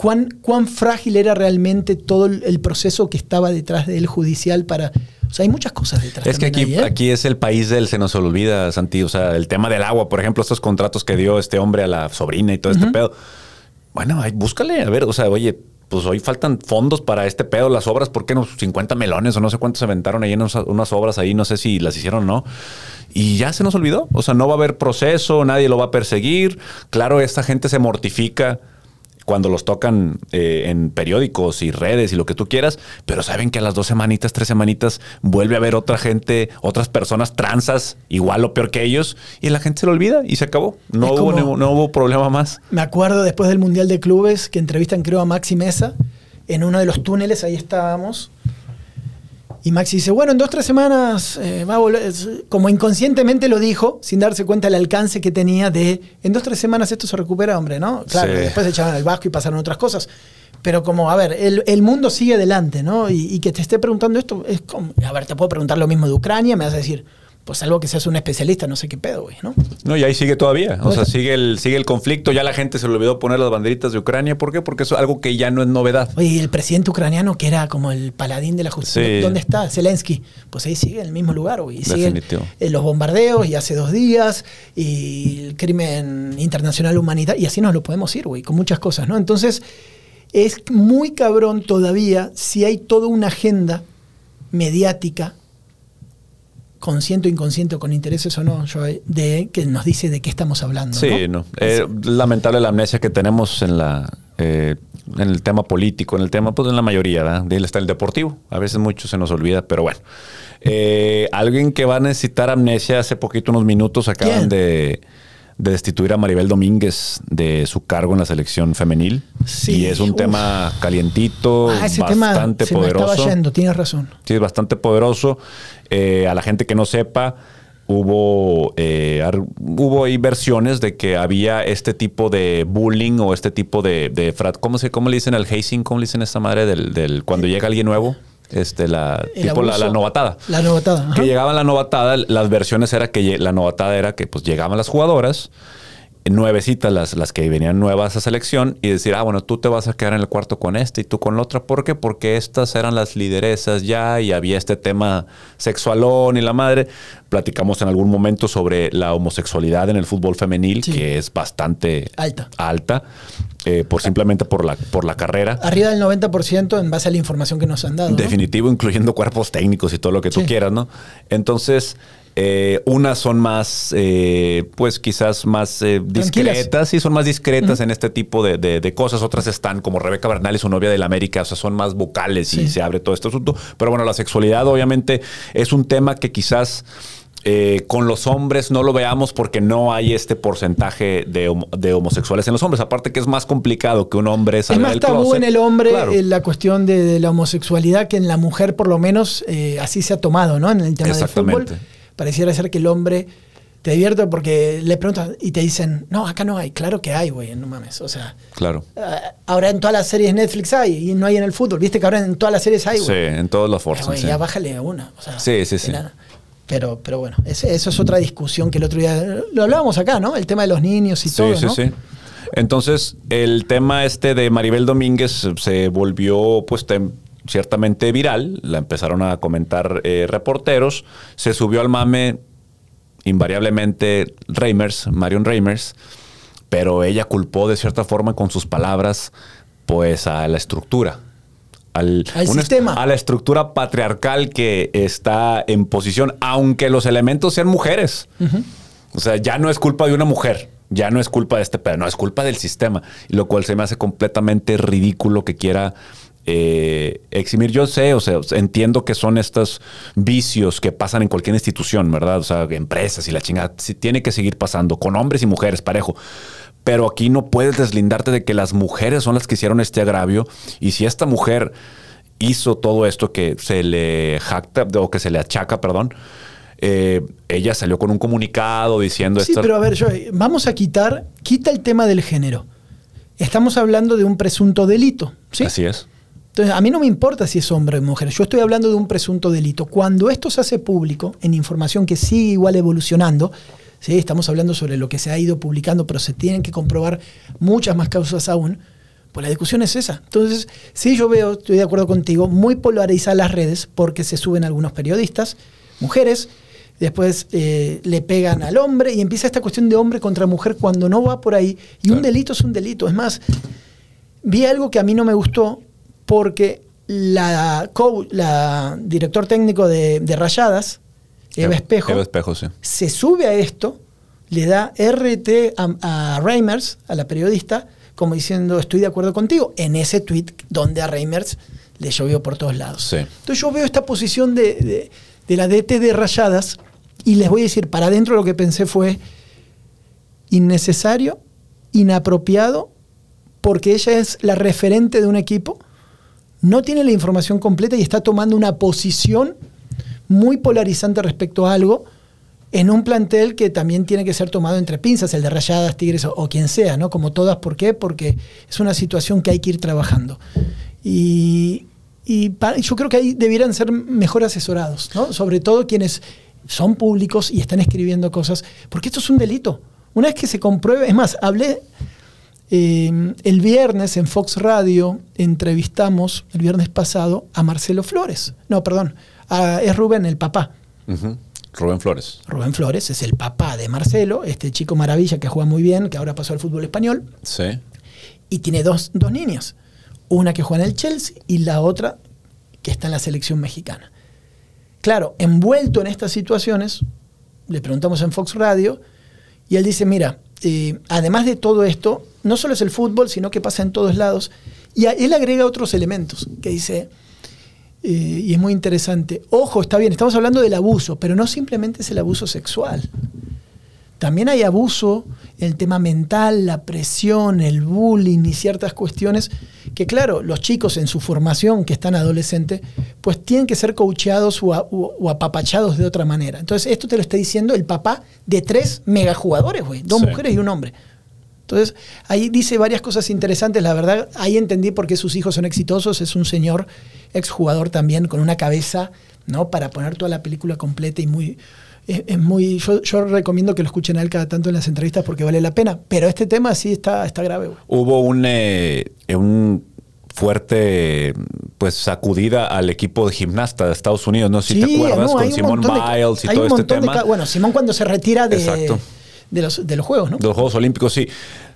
¿Cuán, ¿Cuán frágil era realmente todo el, el proceso que estaba detrás del judicial para... O sea, hay muchas cosas detrás. Es que aquí, también ahí, ¿eh? aquí es el país del se nos olvida, Santi. O sea, el tema del agua, por ejemplo, estos contratos que dio este hombre a la sobrina y todo este pedo. Bueno, ahí, búscale, a ver, o sea, oye, pues hoy faltan fondos para este pedo, las obras, ¿por qué no? 50 melones o no sé cuántos se aventaron ahí en unas, unas obras ahí, no sé si las hicieron o no. Y ya se nos olvidó. O sea, no va a haber proceso, nadie lo va a perseguir. Claro, esta gente se mortifica cuando los tocan eh, en periódicos y redes y lo que tú quieras, pero saben que a las dos semanitas, tres semanitas, vuelve a haber otra gente, otras personas transas, igual o peor que ellos, y la gente se lo olvida y se acabó. No, hubo, como- no hubo problema más. Me acuerdo después del Mundial de Clubes que entrevistan, creo, a Maxi Mesa. En uno de los túneles, ahí estábamos. Y Maxi dice, bueno, en dos, tres semanas eh, va a volver. Como inconscientemente lo dijo, sin darse cuenta el alcance que tenía de, en dos, tres semanas esto se recupera, hombre, ¿no? Claro, Sí. después se echaron al vasco y pasaron otras cosas. Pero como, a ver, el, el mundo sigue adelante, ¿no? Y, y que te esté preguntando esto, es como, a ver, te puedo preguntar lo mismo de Ucrania, me vas a decir, pues algo que seas un especialista, no sé qué pedo, güey, ¿no? No, y ahí sigue todavía. O sea, sigue el, sigue el conflicto. Ya la gente se le olvidó poner las banderitas de Ucrania. ¿Por qué? Porque eso es algo que ya no es novedad. Oye, y el presidente ucraniano, que era como el paladín de la justicia, Sí. ¿dónde está? Zelensky. Pues ahí sigue en el mismo lugar, güey. Y siguen Definitivo. eh, los bombardeos, y hace dos días, y el crimen internacional humanitario, y así nos lo podemos ir, güey, con muchas cosas, ¿no? Entonces, es muy cabrón todavía si hay toda una agenda mediática, consciente o inconsciente, o con intereses o no, Joey, de que nos dice de qué estamos hablando. Sí, no. Eh, lamentable la amnesia que tenemos en la eh, en el tema político, en el tema, pues en la mayoría, ¿verdad? De ahí está el deportivo. A veces mucho se nos olvida, pero bueno. Eh, alguien que va a necesitar amnesia, hace poquito, unos minutos, acaban ¿Quién? de, de destituir a Maribel Domínguez de su cargo en la selección femenil. Sí, y es un uf. tema calientito, Ah, ese tema bastante me poderoso. estaba yendo, tienes razón. Sí, es bastante poderoso. Eh, a la gente que no sepa, hubo, eh, hubo ahí versiones de que había este tipo de bullying o este tipo de, de frat. ¿Cómo, se, ¿Cómo le dicen al hazing? ¿Cómo le dicen a esta madre del, del cuando llega alguien nuevo? Este, la, El tipo la, abuso. la novatada. La novatada. ajá. Que llegaban la novatada, las versiones era que la novatada era que pues llegaban las jugadoras, nuevecitas las, las que venían nuevas a selección y decir, ah, bueno, tú te vas a quedar en el cuarto con este y tú con la otra. ¿Por qué? Porque estas eran las lideresas ya y había este tema sexualón y la madre. Platicamos en algún momento sobre la homosexualidad en el fútbol femenil, Sí. que es bastante Alta. alta eh, por simplemente por la, por la carrera. Arriba del 90% en base a la información que nos han dado. ¿no? Definitivo, incluyendo cuerpos técnicos y todo lo que tú Sí. quieras, ¿no? Entonces, eh, unas son más, eh, pues quizás más eh, discretas, sí, son más discretas en este tipo de, de- de cosas. Otras están como Rebeca Bernal y su novia del América, o sea, son más vocales y se abre todo este asunto. Pero bueno, la sexualidad obviamente es un tema que quizás... eh, con los hombres no lo veamos porque no hay este porcentaje de, de homosexuales en los hombres. Aparte que es más complicado que un hombre Es salga más del tabú closet. en el hombre Claro. eh, la cuestión de, de la homosexualidad que en la mujer, por lo menos, eh, así se ha tomado, ¿no? En el tema del fútbol. Exactamente. Pareciera ser que el hombre te divierte porque le preguntas y te dicen, no, acá no hay. Claro que hay, güey, no mames. O sea, Claro. ah, ahora en todas las series Netflix hay y no hay en el fútbol. Viste que ahora en todas las series hay, Sí, güey. en todas las Eh, fuerzas. sí. Ya bájale a una. o sea, Sí, sí, sí. Pero, pero bueno, eso es otra discusión que el otro día lo hablábamos acá, ¿no? El tema de los niños y Sí, todo, sí, ¿no? sí. Entonces, el tema este de Maribel Domínguez se volvió, pues, tem- ciertamente viral. La empezaron a comentar eh, reporteros. Se subió al mame invariablemente Reimers, Marion Reimers, pero ella culpó de cierta forma con sus palabras, pues, a la estructura. Al, sistema. A la estructura patriarcal que está en posición, aunque los elementos sean mujeres. O sea, ya no es culpa de una mujer. Ya no es culpa de este pedo, no es culpa del sistema. Y lo cual se me hace completamente ridículo que quiera eh, eximir. Yo sé, o sea, entiendo que son estos vicios que pasan en cualquier institución, ¿verdad? O sea, empresas y la chingada. Tiene que seguir pasando con hombres y mujeres, parejo. Pero aquí no puedes deslindarte de que las mujeres son las que hicieron este agravio. Y si esta mujer hizo todo esto que se le jacta, o que se le achaca, perdón, eh, ella salió con un comunicado diciendo Sí, pero a ver, vamos a quitar, quita el tema del género. Estamos hablando de un presunto delito, ¿sí? Así es. Entonces, a mí no me importa si es hombre o mujer, yo estoy hablando de un presunto delito. Cuando esto se hace público, en información que sigue igual evolucionando, ¿sí? estamos hablando sobre lo que se ha ido publicando, pero se tienen que comprobar muchas más causas aún, pues la discusión es esa. Entonces, sí, yo veo, estoy de acuerdo contigo, muy polarizadas las redes porque se suben algunos periodistas, mujeres, después eh, le pegan al hombre y empieza esta cuestión de hombre contra mujer cuando no va por ahí. Y un delito es un delito. Es más, vi algo que a mí no me gustó porque la, la director técnico de, Rayadas, Eva Espejo, se sube a esto, le da RT a, a Reimers, a la periodista, como diciendo estoy de acuerdo contigo, en ese tweet donde a Reimers le llovió por todos lados. Entonces yo veo esta posición de, de, la DT de Rayadas y les voy a decir, para adentro lo que pensé fue innecesario, inapropiado, porque ella es la referente de un equipo, no tiene la información completa y está tomando una posición muy polarizante respecto a algo en un plantel que también tiene que ser tomado entre pinzas, el de Rayadas, Tigres o, quien sea, ¿no? Como todas, ¿por qué? Porque es una situación que hay que ir trabajando. Y, yo creo que ahí debieran ser mejor asesorados, ¿no? Sobre todo quienes son públicos y están escribiendo cosas, porque esto es un delito. Una vez que se compruebe, es más, hablé eh, el viernes en Fox Radio, entrevistamos el viernes pasado a Marcelo Flores. No, perdón, es Rubén, el papá. Rubén Flores. Rubén Flores es el papá de Marcelo, este chico maravilla que juega muy bien, que ahora pasó al fútbol español. Sí. Y tiene dos, dos niñas. Una que juega en el Chelsea y la otra que está en la selección mexicana. Claro, envuelto en estas situaciones, le preguntamos en Fox Radio y él dice, mira, además de todo esto, no solo es el fútbol, sino que pasa en todos lados. Y él agrega otros elementos que dice, eh, y es muy interesante, ojo, está bien, estamos hablando del abuso, pero no simplemente es el abuso sexual. También hay abuso, el tema mental, la presión, el bullying y ciertas cuestiones que, claro, los chicos en su formación, que están adolescentes, pues tienen que ser coacheados o, apapachados de otra manera. Entonces, esto te lo está diciendo el papá de tres megajugadores, güey, dos mujeres y un hombre. Entonces, ahí dice varias cosas interesantes. La verdad, ahí entendí por qué sus hijos son exitosos. Es un señor exjugador también con una cabeza, ¿no? Para poner toda la película completa y muy es, muy. Yo, recomiendo que lo escuchen a él cada tanto en las entrevistas porque vale la pena. Pero este tema sí está, está grave. Hubo un, eh, un fuerte pues sacudida al equipo de gimnasta de Estados Unidos. No sé si te acuerdas con Simón Biles y todo este tema. bueno, Simón cuando se retira de. Exacto de los, de los Juegos, ¿no? De los Juegos Olímpicos, sí.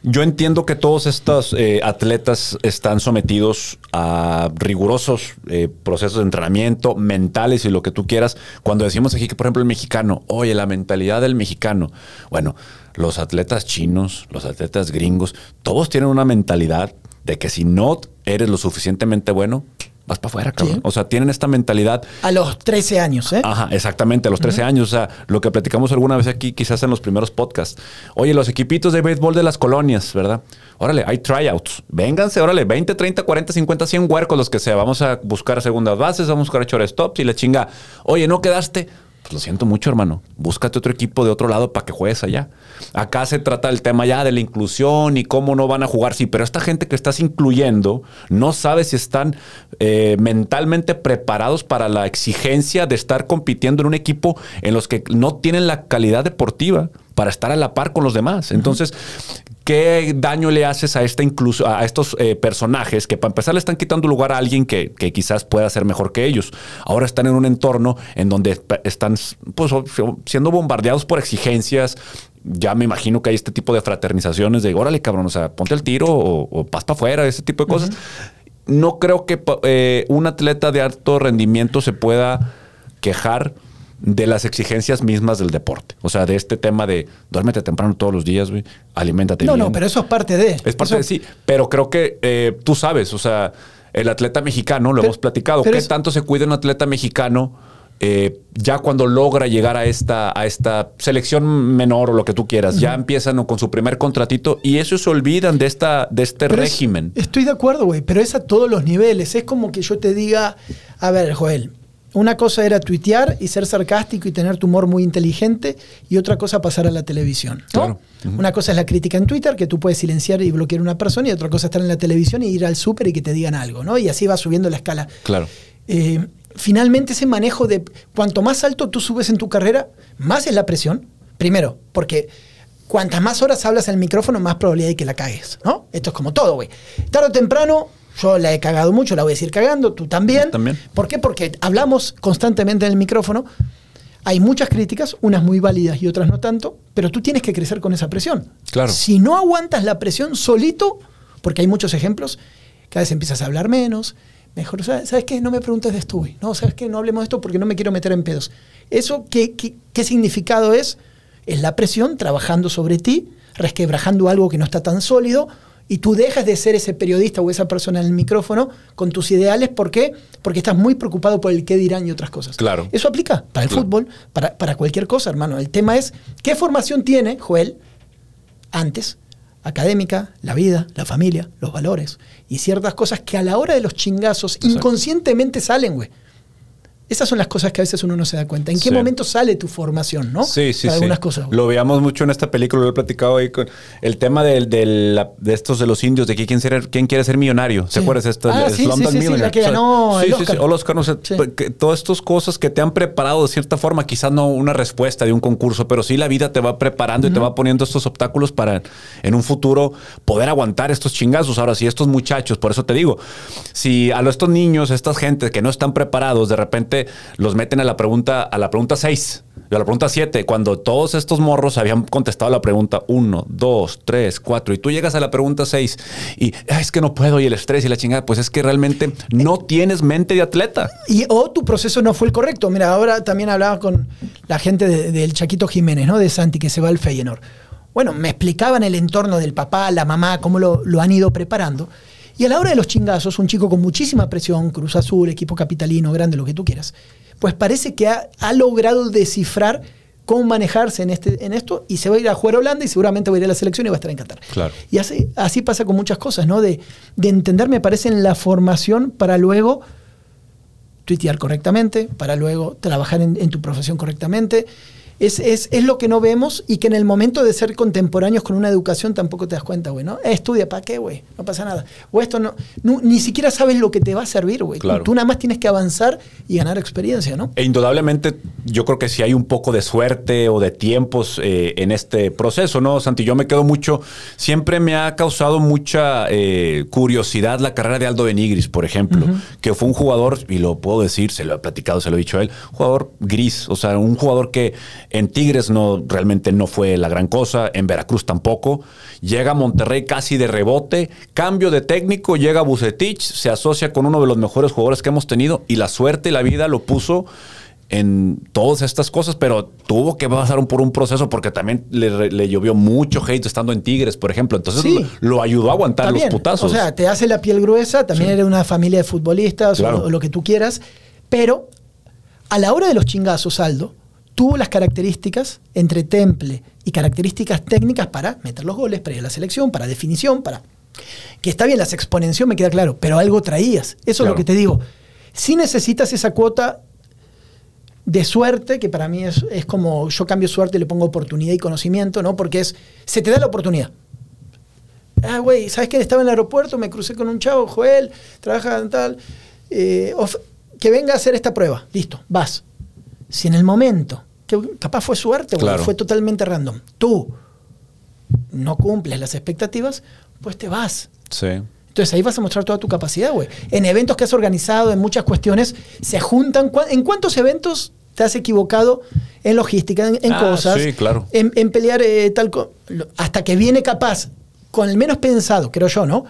Yo entiendo que todos estos eh, atletas están sometidos a rigurosos eh, procesos de entrenamiento, mentales y lo que tú quieras. Cuando decimos aquí que, por ejemplo, el mexicano, oye, la mentalidad del mexicano. Bueno, los atletas chinos, los atletas gringos, todos tienen una mentalidad de que si no eres lo suficientemente bueno, vas para afuera, cabrón. O sea, tienen esta mentalidad. A los 13 años, ¿eh? Ajá, exactamente, a los 13 años. O sea, lo que platicamos alguna vez aquí, quizás en los primeros podcasts. Oye, los equipitos de béisbol de las colonias, ¿verdad? Órale, hay tryouts. Vénganse, órale, 20, 30, 40, 50, 100 huercos, los que sea. Vamos a buscar segundas bases, vamos a buscar shortstops y la chinga. Oye, ¿no quedaste? Pues lo siento mucho, hermano. Búscate otro equipo de otro lado para que juegues allá. Acá se trata el tema ya de la inclusión y cómo no van a jugar. Sí, pero esta gente que estás incluyendo no sabe si están eh, mentalmente preparados para la exigencia de estar compitiendo en un equipo en los que no tienen la calidad deportiva para estar a la par con los demás. Entonces, ¿qué daño le haces a, esta incluso, a estos eh, personajes que para empezar le están quitando lugar a alguien que, quizás pueda ser mejor que ellos? Ahora están en un entorno en donde están pues, siendo bombardeados por exigencias. Ya me imagino que hay este tipo de fraternizaciones de, órale, cabrón, o sea, ponte el tiro o, o para afuera, ese tipo de cosas. No creo que eh, un atleta de alto rendimiento se pueda quejar de las exigencias mismas del deporte. O sea, de este tema de duérmete temprano todos los días, güey, aliméntate No, bien. no, pero eso es parte de. Es parte Eso- de sí, pero creo que eh, tú sabes, o sea, el atleta mexicano, lo Pero- hemos platicado, ¿qué es- tanto se cuida un atleta mexicano eh, ya cuando logra llegar a esta, a esta selección menor o lo que tú quieras? Ya empiezan con su primer contratito y eso se olvidan de, esta, de este Pero es- régimen. estoy de acuerdo, güey, pero es a todos los niveles. Es como que yo te diga, a ver, Joel, una cosa era tuitear y ser sarcástico y tener tu humor muy inteligente y otra cosa pasar a la televisión. ¿no? Claro. Una cosa es la crítica en Twitter, que tú puedes silenciar y bloquear a una persona, y otra cosa es estar en la televisión y ir al súper y que te digan algo, ¿no? Y así va subiendo la escala. Claro. Eh, finalmente ese manejo de cuanto más alto tú subes en tu carrera, más es la presión. Primero, porque cuantas más horas hablas en el micrófono, más probabilidad hay que la cagues, ¿no? Esto es como todo, güey. Tarde o temprano, yo la he cagado mucho, la voy a decir cagando, tú también. También. ¿Por qué? Porque hablamos constantemente en el micrófono. Hay muchas críticas, unas muy válidas y otras no tanto, pero tú tienes que crecer con esa presión. Claro. Si no aguantas la presión solito, porque hay muchos ejemplos, cada vez empiezas a hablar menos, mejor, ¿sabes, ¿sabes qué? No me preguntes de esto, güey. No, ¿sabes qué? No hablemos de esto porque no me quiero meter en pedos. ¿Eso qué, qué, qué significado es? Es la presión trabajando sobre ti, resquebrajando algo que no está tan sólido, y tú dejas de ser ese periodista o esa persona en el micrófono con tus ideales. ¿Por qué? Porque estás muy preocupado por el qué dirán y otras cosas. Claro. Eso aplica para el Claro. fútbol, para, para cualquier cosa, hermano. El tema es, ¿qué formación tiene, Joel, antes? Académica, la vida, la familia, los valores y ciertas cosas que a la hora de los chingazos inconscientemente salen, güey. Esas son las cosas que a veces uno no se da cuenta. ¿En qué Sí. momento sale tu formación, no? Sí, sí, Para sí. algunas cosas. güey. Lo veamos mucho en esta película, lo he platicado ahí con el tema del- del- de, estos de los indios, de que quién, ser- quién quiere ser millonario. ¿Se Sí. acuerdas? Esta, Ah, sí, sí, sí, sí, la que ganó sí, el sí, Oscar. sí, o Oscar, no sé, Sí. que todas estas cosas que te han preparado de cierta forma, quizás no una respuesta de un concurso, pero sí la vida te va preparando y te va poniendo estos obstáculos para en un futuro poder aguantar estos chingazos. Ahora, si estos muchachos, por eso te digo, si a los- estos niños, estas gentes que no están preparados, de repente los meten a la pregunta, a la pregunta 6, a la pregunta 7, cuando todos estos morros habían contestado la pregunta 1, 2, 3, 4, y tú llegas a la pregunta 6 y "Ah, es que no puedo, y el estrés y la chingada, pues es que realmente no tienes mente de atleta. Y, o tu proceso no fue el correcto. Mira, ahora también hablaba con la gente de- del Chaquito Jiménez, ¿no? De Santi, que se va al Feyenoord. Bueno, me explicaban el entorno del papá, la mamá, cómo lo, lo han ido preparando. Y a la hora de los chingazos, un chico con muchísima presión, Cruz Azul, equipo capitalino, grande, lo que tú quieras, pues parece que ha, ha logrado descifrar cómo manejarse en, este, en esto y se va a ir a jugar a Holanda y seguramente va a ir a la selección y va a estar en Qatar. Claro. Y así, así pasa con muchas cosas, ¿no? De, de entender, me parece, en la formación para luego tuitear correctamente, para luego trabajar en, en tu profesión correctamente. Es, es, es lo que no vemos y que en el momento de ser contemporáneos con una educación tampoco te das cuenta, güey, ¿no? Eh, estudia, ¿para qué, güey? No pasa nada. O esto no, no- ni siquiera sabes lo que te va a servir, güey. Claro. Tú, nada más tienes que avanzar y ganar experiencia, ¿no? E indudablemente, yo creo que si hay un poco de suerte o de tiempos eh, en este proceso, ¿no, Santi? Yo me quedo mucho. Siempre me ha causado mucha eh, curiosidad la carrera de Aldo Benigris, por ejemplo, que fue un jugador, y lo puedo decir, se lo he platicado, se lo he dicho a él, jugador gris, o sea, un jugador que en Tigres no realmente no fue la gran cosa, en Veracruz tampoco. Llega a Monterrey casi de rebote, cambio de técnico, llega a Bucetich, se asocia con uno de los mejores jugadores que hemos tenido y la suerte y la vida lo puso en todas estas cosas, pero tuvo que pasar un- por un proceso porque también le, le llovió mucho hate estando en Tigres, por ejemplo. Entonces Sí. lo, lo ayudó a aguantar los putazos. O sea, te hace la piel gruesa, también eres una familia de futbolistas Claro. o, o lo que tú quieras, pero a la hora de los chingazos, Aldo, tuvo las características entre temple y características técnicas para meter los goles, para ir a la selección, para definición, para... Que está bien, las exponencias me queda claro, pero algo traías. Eso es lo que te digo. Si necesitas esa cuota de suerte, que para mí es, es como yo cambio suerte y le pongo oportunidad y conocimiento, ¿no? Porque es, se te da la oportunidad. Ah, güey, ¿sabes qué? Estaba en el aeropuerto, me crucé con un chavo, Joel, trabaja en tal, eh, of- que venga a hacer esta prueba. Listo, vas. Si en el momento, que capaz fue suerte, güey, Claro. fue totalmente random, tú no cumples las expectativas, pues te vas. sí. Entonces ahí vas a mostrar toda tu capacidad, güey. En eventos que has organizado, en muchas cuestiones, se juntan. ¿Cuá- ¿En cuántos eventos te has equivocado en logística, en, en Ah, cosas? sí, claro. En, en pelear eh, tal Hasta que viene capaz, con el menos pensado, creo yo, ¿no?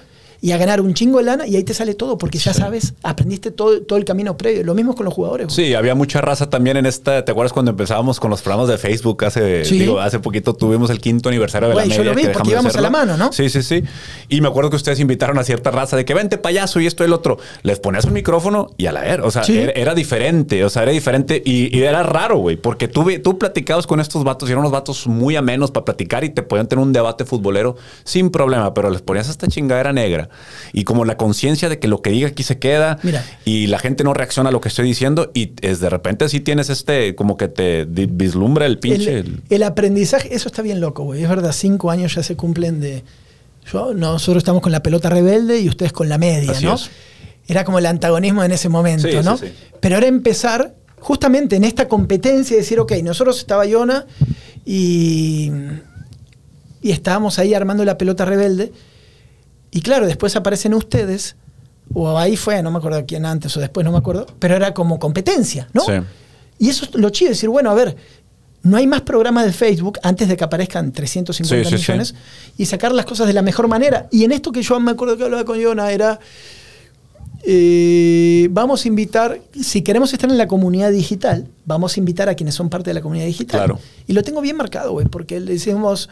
Y a ganar un chingo de lana y ahí te sale todo porque ya sabes, aprendiste todo, todo el camino previo. Lo mismo con los jugadores. güey. Sí, había mucha raza también en esta. ¿Te acuerdas cuando empezábamos con los programas de Facebook? Hace, Sí. digo, hace poquito tuvimos el quinto aniversario de Güey, la yo media. lo vi que porque íbamos a la mano, ¿no? Sí, sí, sí. Y me acuerdo que ustedes invitaron a cierta raza de que vente payaso y esto y el otro. Les ponías un micrófono y a la era. O sea, Sí. era, era diferente. O sea, era diferente y, y era raro, güey. Porque tú, tú platicabas con estos vatos y eran unos vatos muy amenos para platicar y te podían tener un debate futbolero sin problema, pero les ponías esta chingadera negra. Y como la conciencia de que lo que diga aquí se queda Mira. y la gente no reacciona a lo que estoy diciendo y es de repente sí tienes este, como que te vislumbra el pinche. el, el aprendizaje, eso está bien loco, güey. Es verdad, cinco años ya se cumplen de. Yo, nosotros estamos con la pelota rebelde y ustedes con la media, Así ¿no? es. Era como el antagonismo en ese momento, Sí, sí, ¿no? sí. Pero era empezar justamente en esta competencia y decir, ok, nosotros estaba Yona y, y estábamos ahí armando la pelota rebelde. Y claro, después aparecen ustedes, o ahí fue, no me acuerdo quién antes o después, no me acuerdo, pero era como competencia, ¿no? Sí. Y eso es lo chido, decir, bueno, a ver, no hay más programas de Facebook antes de que aparezcan 350 Sí, sí, sí. millones y sacar las cosas de la mejor manera. Y en esto que yo me acuerdo que hablaba con Yona era, eh, vamos a invitar, si queremos estar en la comunidad digital, vamos a invitar a quienes son parte de la comunidad digital. Claro. Y lo tengo bien marcado, güey, porque le decimos,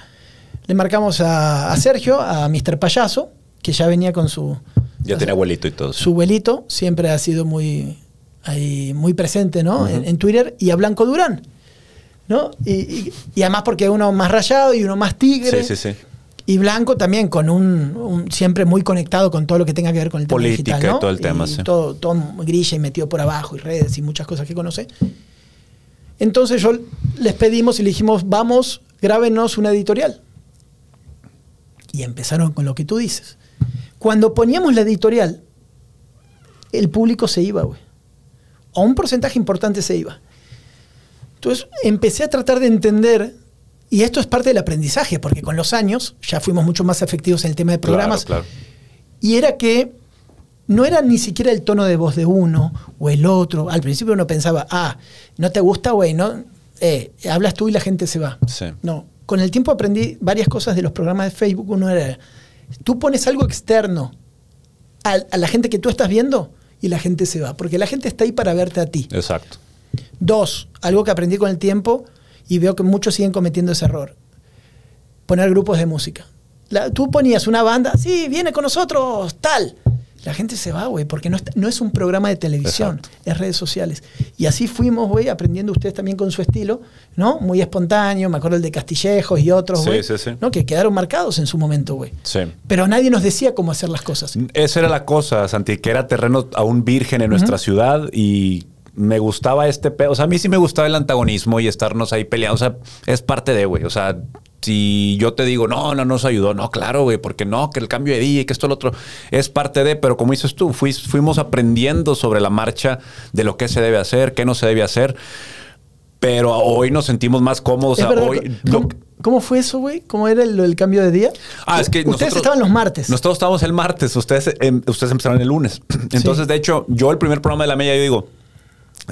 le marcamos a, a Sergio, a Mr. Payaso, que ya venía con su... Ya tenía abuelito y todo. Su abuelito siempre ha sido muy, ahí, muy presente ¿no? En, en Twitter y a Blanco Durán. ¿no? Y, y- y además porque uno más rayado y uno más tigre. Sí, sí, sí. Y Blanco también con un, un- siempre muy conectado con todo lo que tenga que ver con el tema Política digital. ¿no? y todo el tema, sí. Todo, todo grilla y metido por abajo y redes y muchas cosas que conoce. Entonces yo les pedimos y le dijimos, vamos, grábenos una editorial. Y empezaron con lo que tú dices. Cuando poníamos la editorial, el público se iba, güey. O un porcentaje importante se iba. Entonces empecé a tratar de entender, y esto es parte del aprendizaje, porque con los años ya fuimos mucho más efectivos en el tema de programas, Claro, y era que no era ni siquiera el tono de voz de uno o el otro. Al principio uno pensaba, ah, no te gusta, güey, no, eh, hablas tú y la gente se va. Sí. No, con el tiempo aprendí varias cosas de los programas de Facebook. Uno era, tú pones algo externo a, a la gente que tú estás viendo y la gente se va, porque la gente está ahí para verte a ti. Exacto. Dos, algo que aprendí con el tiempo y veo que muchos siguen cometiendo ese error. Poner grupos de música. La- tú ponías una banda, sí, viene con nosotros, tal. La gente se va, güey, porque no, está- no es un programa de televisión, Exacto. es redes sociales. Y así fuimos, güey, aprendiendo ustedes también con su estilo, ¿no? Muy espontáneo, me acuerdo el de Castillejos y otros, Sí, güey, sí, sí. ¿no? Que quedaron marcados en su momento, güey. Sí. Pero nadie nos decía cómo hacer las cosas. Esa era la cosa, Santi, que era terreno aún virgen en nuestra ciudad y me gustaba este pedo. O sea, a mí sí me gustaba el antagonismo y estarnos ahí peleando. O sea, es parte de, güey. O sea, si yo te digo, no, no nos ayudó, no, claro, güey, porque no, que el cambio de día y que esto, lo otro, es parte de, pero como dices tú, fuis- fuimos aprendiendo sobre la marcha de lo que se debe hacer, qué no se debe hacer. Pero hoy nos sentimos más cómodos. Es o sea, verdad, hoy, ¿cómo, lo- cómo fue eso, güey? ¿Cómo era el, el cambio de día? Ah, es que Ustedes nosotros- estaban los martes. Nosotros estábamos el martes, ustedes, em, ustedes empezaron el lunes. Entonces, de hecho, yo el primer programa de la media, yo digo,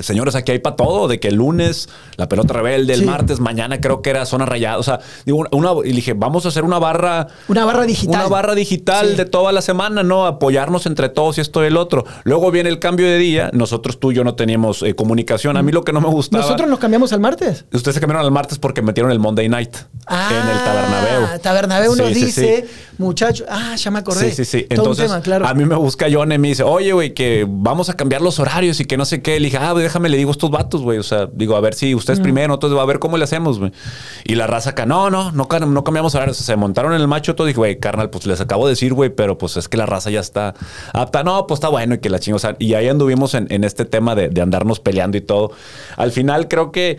señores, aquí hay para todo, de que el lunes la pelota rebelde, el Sí. martes, mañana creo que era zona rayada. O sea, digo, una, y dije, vamos a hacer una barra. Una barra digital. Una barra digital Sí. de toda la semana, ¿no? Apoyarnos entre todos y esto y el otro. Luego viene el cambio de día. Nosotros tú y yo no teníamos eh, comunicación. A mí lo que no me gustaba. ¿Nosotros nos cambiamos al martes? Ustedes se cambiaron al martes porque metieron el Monday Night en el Tabernabéu. Ah, Tabernabéu nos dice, sí. muchacho, ah, ya me acordé. Sí, sí, sí. Todo Entonces, un tema, claro. a mí me busca John y me dice, oye, güey, que vamos a cambiar los horarios y que no sé qué. Le dije, ah, déjame, le digo a estos vatos, güey. O sea, digo, a ver si ustedes primero, entonces a ver cómo le hacemos, güey. Y la raza acá, no, no, no, cam- no cambiamos horarios. O sea, se montaron en el macho todo. Dije, güey, carnal, pues les acabo de decir, güey, pero pues es que la raza ya está apta. No, pues está bueno y que la chingo. O sea, y ahí anduvimos en, en este tema de, de andarnos peleando y todo. Al final creo que,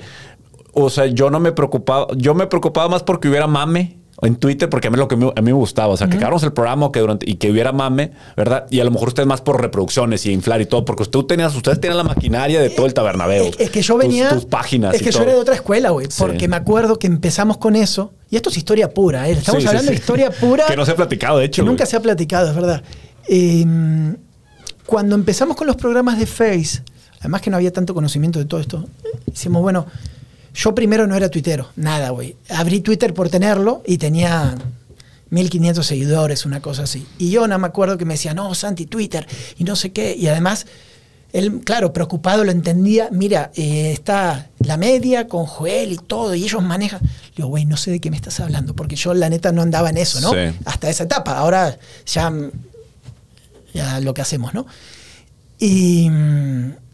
o sea, yo no me preocupaba, yo me preocupaba más porque hubiera mame en Twitter, porque a mí lo que me- a mí me gustaba. O sea, que acabáramos el programa que durante, y que hubiera mame, ¿verdad? Y a lo mejor ustedes más por reproducciones y inflar y todo, porque usted tenías, ustedes tenían la maquinaria de todo el tabernabeo. Es, es que yo Tus- venía. Tus, páginas. Es y que yo todo. era de otra escuela, güey. Sí. Porque me acuerdo que empezamos con eso. Y esto es historia pura, ¿eh? Estamos Sí, hablando sí. de historia pura. que no se ha platicado, de hecho. que nunca se ha platicado, es verdad. Eh, cuando empezamos con los programas de Face, además que no había tanto conocimiento de todo esto, hicimos, bueno, yo primero no era tuitero, nada, güey. Abrí Twitter por tenerlo y tenía 1500 seguidores, una cosa así. Y yo nada me acuerdo que me decía, no, Santi, Twitter, y no sé qué. Y además, él, claro, preocupado lo entendía. Mira, eh, está la media con Joel y todo, y ellos manejan. Le digo, güey, no sé de qué me estás hablando, porque yo la neta no andaba en eso, ¿no? Sí. Hasta esa etapa. Ahora ya, ya lo que hacemos, ¿no? Y,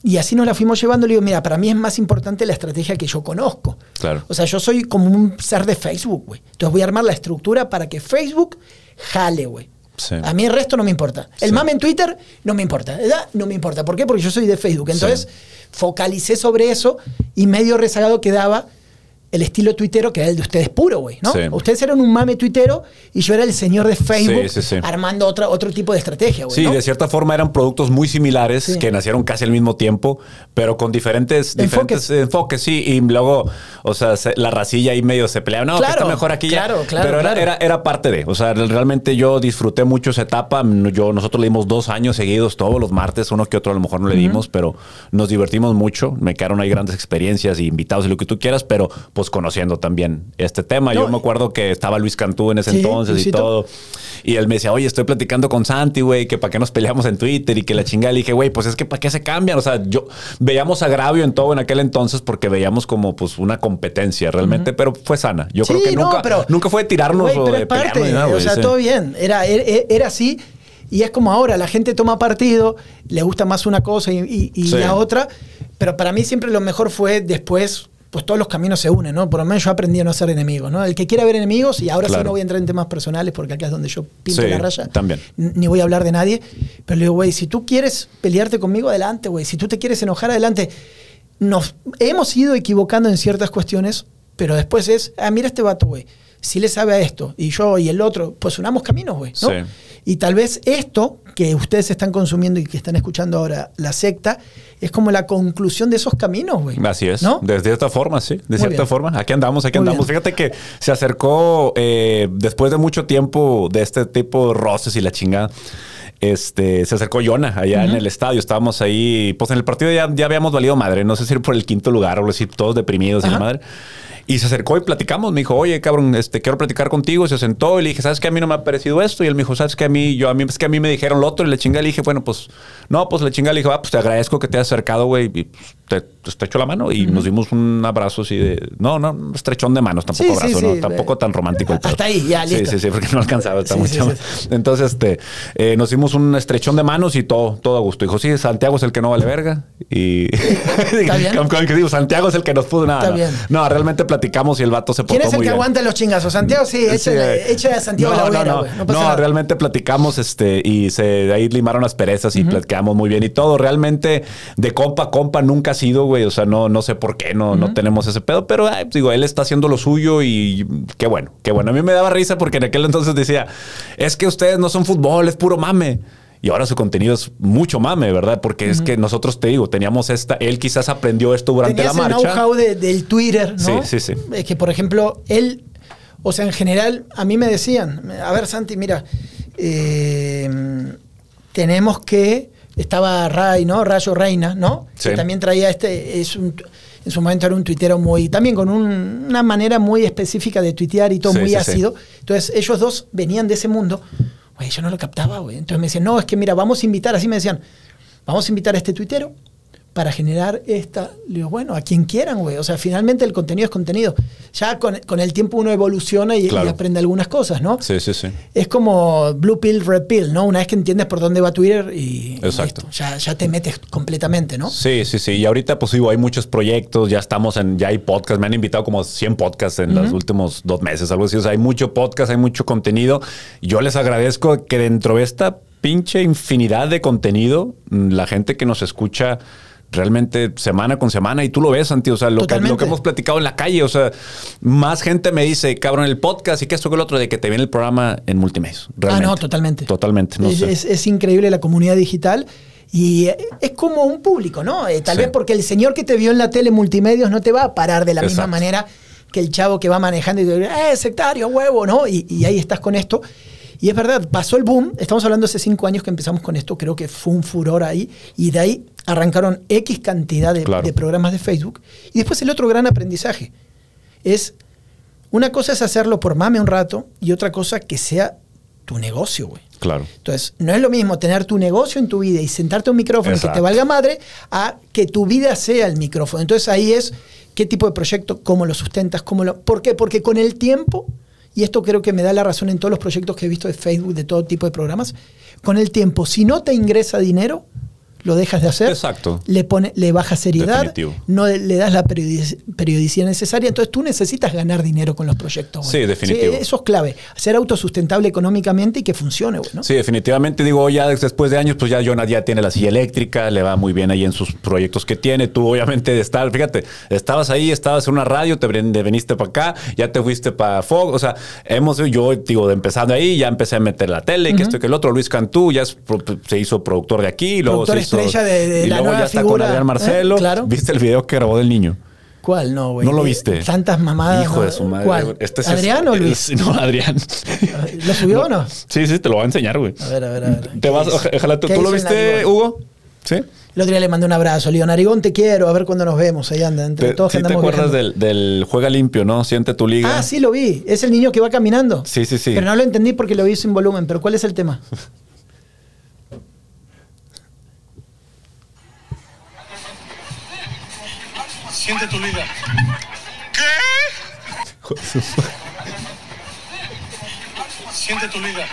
y así nos la fuimos llevando. Le digo, mira, para mí es más importante la estrategia que yo conozco. Claro. O sea, yo soy como un ser de Facebook, güey. Entonces voy a armar la estructura para que Facebook jale, güey. Sí. A mí el resto no me importa. El Sí. mame en Twitter no me importa. ¿verdad? No me importa. ¿Por qué? Porque yo soy de Facebook. Entonces focalicé sobre eso y medio rezagado quedaba el estilo tuitero que era el de ustedes puro, güey, ¿no? Sí. Ustedes eran un mame tuitero y yo era el señor de Facebook Sí, sí, sí. armando otra, otro tipo de estrategia, güey. Sí, ¿no? de cierta forma eran productos muy similares que nacieron casi al mismo tiempo, pero con diferentes Enfoques. diferentes enfoques, sí. Y luego, o sea, se- la racilla ahí medio se peleaba. No, que Claro, está mejor aquí ya. claro, claro, Pero era, claro. Era, era parte de. O sea, realmente yo disfruté mucho esa etapa. Yo, nosotros le dimos dos años seguidos, todos los martes, uno que otro a lo mejor no le dimos, pero nos divertimos mucho. Me quedaron ahí grandes experiencias y invitados y lo que tú quieras, pero pues conociendo también este tema. No, yo me acuerdo que estaba Luis Cantú en ese Sí, entonces Luisito. y todo. Y él me decía, oye, estoy platicando con Santi, güey, que para qué nos peleamos en Twitter y que la chingada. Le dije, güey, pues es que para qué se cambian. O sea, yo veíamos agravio en todo en aquel entonces porque veíamos como pues una competencia realmente, pero fue sana. Yo creo que no, nunca, pero- nunca fue de tirarnos o pero de parte, pelearnos nada, o sea, sí. todo bien. Era, era, era así. Y es como ahora, la gente toma partido, le gusta más una cosa y, y- y Sí. la otra. Pero para mí siempre lo mejor fue después, pues todos los caminos se unen, ¿no? Por lo menos yo aprendí a no ser enemigos, ¿no? El que quiera ver enemigos, y ahora sí no voy a entrar en temas personales porque acá es donde yo pinto Sí, la raya. también. Ni voy a hablar de nadie. Pero le digo, güey, si tú quieres pelearte conmigo, adelante, güey. Si tú te quieres enojar, adelante. Nos hemos ido equivocando en ciertas cuestiones, pero después es, ah, mira este vato, güey. Si le sabe a esto, y yo y el otro, pues unamos caminos, güey. ¿no? Sí. Y tal vez esto que ustedes están consumiendo y que están escuchando ahora, la secta, es como la conclusión de esos caminos, güey. Así es. ¿No? De cierta forma, sí. De Muy cierta bien. forma. Aquí andamos, aquí Muy andamos. bien. Fíjate que se acercó eh, después de mucho tiempo de este tipo de roces y la chingada. Este, se acercó Yona allá en el estadio. Estábamos ahí, pues en el partido ya, ya habíamos valido madre. No sé si ir por el quinto lugar o algo así, todos deprimidos y la madre. Y se acercó y platicamos. Me dijo, oye, cabrón, este, quiero platicar contigo. Se sentó y le dije, ¿sabes qué? A mí no me ha parecido esto. Y él me dijo, ¿sabes qué? A mí, yo, a mí, es que a mí me dijeron lo otro. Y le chinga, le dije, bueno, pues, no, pues le chinga, le dije, ah, pues te agradezco que te hayas acercado, güey. Y pues, te, te echo la mano. Y nos dimos un abrazo así de, no, no, un estrechón de manos, tampoco Sí, sí, abrazo, sí. ¿no? Tampoco tan romántico el pedo. Hasta ahí, ya, Sí, listo. sí, sí, porque no alcanzaba, está Sí, muy sí, sí. Entonces, este, eh, nos dimos un estrechón de manos y todo, todo a gusto. Dijo, sí, Santiago es el que no vale verga. Y bien. Como que digo, Santiago es el que nos puso nada. Está no. bien. No, realmente platicamos y el vato se portó ¿Quién es el muy que bien. aguanta los chingazos? Santiago, sí, Sí, échale, eh, échale a Santiago no, la hoguera, no, no, No realmente platicamos este, y se, de ahí limaron las perezas y platicamos muy bien y todo. Realmente de compa a compa nunca sido, güey. O sea, no, no sé por qué no, no tenemos ese pedo, pero ay, digo, él está haciendo lo suyo y qué bueno, qué bueno. A mí me daba risa porque en aquel entonces decía, es que ustedes no son fútbol, es puro mame. Y ahora su contenido es mucho mame, ¿verdad? Porque es que nosotros, te digo, teníamos esta, él quizás aprendió esto durante Tenías la el marcha. know-how de- del Twitter, ¿no? Sí, sí, sí. Es que, por ejemplo, él, o sea, en general, a mí me decían, a ver, Santi, mira, eh, tenemos que, estaba Ray, ¿no? Rayo Reina, ¿no? Sí. Que también traía este, es un, en su momento era un tuitero muy, también con un- una manera muy específica de tuitear y todo Sí, muy sí, ácido. Entonces, ellos dos venían de ese mundo. Güey, yo no lo captaba, güey. Entonces me decían, no, es que mira, vamos a invitar, así me decían, vamos a invitar a este tuitero para generar esta. Le digo, bueno, a quien quieran, güey. O sea, finalmente el contenido es contenido. Ya con, con el tiempo uno evoluciona y, y Claro. aprende algunas cosas, ¿no? Sí, sí, sí. Es como Blue Pill, Red Pill, ¿no? Una vez que entiendes por dónde va Twitter y, y Exacto. listo, ya, ya te metes completamente, ¿no? Sí, sí, sí. Y ahorita, pues digo, hay muchos proyectos, ya estamos en, ya hay podcasts, me han invitado como 100 podcasts en los últimos dos meses, algo así. O sea, hay mucho podcast, hay mucho contenido. Yo les agradezco que dentro de esta pinche infinidad de contenido, la gente que nos escucha realmente semana con semana y tú lo ves, Santi, o sea, lo que, lo que hemos platicado en la calle, o sea, más gente me dice, cabrón, el podcast y que esto que el otro, de que te viene el programa en multimedia. Ah, no, totalmente. Totalmente, no es, sé. es- es increíble la comunidad digital y eh, es como un público, ¿no? Eh, tal Sí. vez porque el señor que te vio en la tele multimedios no te va a parar de la misma manera que el chavo que va manejando y te dice, ¡eh, sectario, huevo! ¿no? Y, y ahí estás con esto. Y es verdad, pasó el boom. Estamos hablando hace cinco años que empezamos con esto. Creo que fue un furor ahí. Y de ahí arrancaron X cantidad de, Claro. de programas de Facebook. Y después el otro gran aprendizaje es Una cosa es hacerlo por mame un rato y otra cosa que sea tu negocio, güey. Claro. Entonces, no es lo mismo tener tu negocio en tu vida y sentarte a un micrófono que te Exacto. valga madre a que tu vida sea el micrófono. Entonces ahí es qué tipo de proyecto, cómo lo sustentas, cómo lo... ¿Por qué? Porque con el tiempo, y esto creo que me da la razón en todos los proyectos que he visto de Facebook, de todo tipo de programas, con el tiempo, si no te ingresa dinero, lo dejas de hacer. Exacto. Le, pone, le bajas seriedad, Definitivo. no le das la periodic- periodicidad necesaria. Entonces tú necesitas ganar dinero con los proyectos. Sí, definitivo. eso es clave. Ser autosustentable económicamente y que funcione, güey, ¿no? Sí, definitivamente digo, ya después de años, pues ya Jonah ya tiene la silla eléctrica, le va muy bien ahí en sus proyectos que tiene. Tú, obviamente, de estar, fíjate, estabas ahí, estabas en una radio, te ven- veniste para acá, ya te fuiste para Fox. O sea, hemos, yo digo, de empezando ahí, ya empecé a meter la tele, que esto y que el otro. Luis Cantú ya es se hizo productor de aquí, luego se hizo. Estrella de- de y la luego nueva ya está figura, con Adrián ¿eh? Marcelo. Claro. ¿Viste el video que grabó del niño? ¿Cuál no, güey? ¿No lo viste? Tantas mamadas. Hijo ¿no? de su madre. ¿Cuál? Este es- ¿Adrián o Luis? No, Adrián. ¿Lo subió o no? Sí, sí, te lo voy a enseñar, güey. A ver, a ver, a ver. Te ¿Qué vas, ojalá tú, ¿Qué ¿tú lo viste? Hugo. Sí. El otro día le mandé un abrazo. Arigón, te quiero. A ver cuándo nos vemos. Ahí anda. Entre Te, todos sí te acuerdas del, del Juega Limpio, ¿no? Siente tu liga. Ah, sí, lo vi. Es el niño que va caminando. Sí, sí, sí. Pero no lo entendí porque lo vi sin volumen. Pero ¿cuál es el tema? Siente tu de su- Siente tu liga.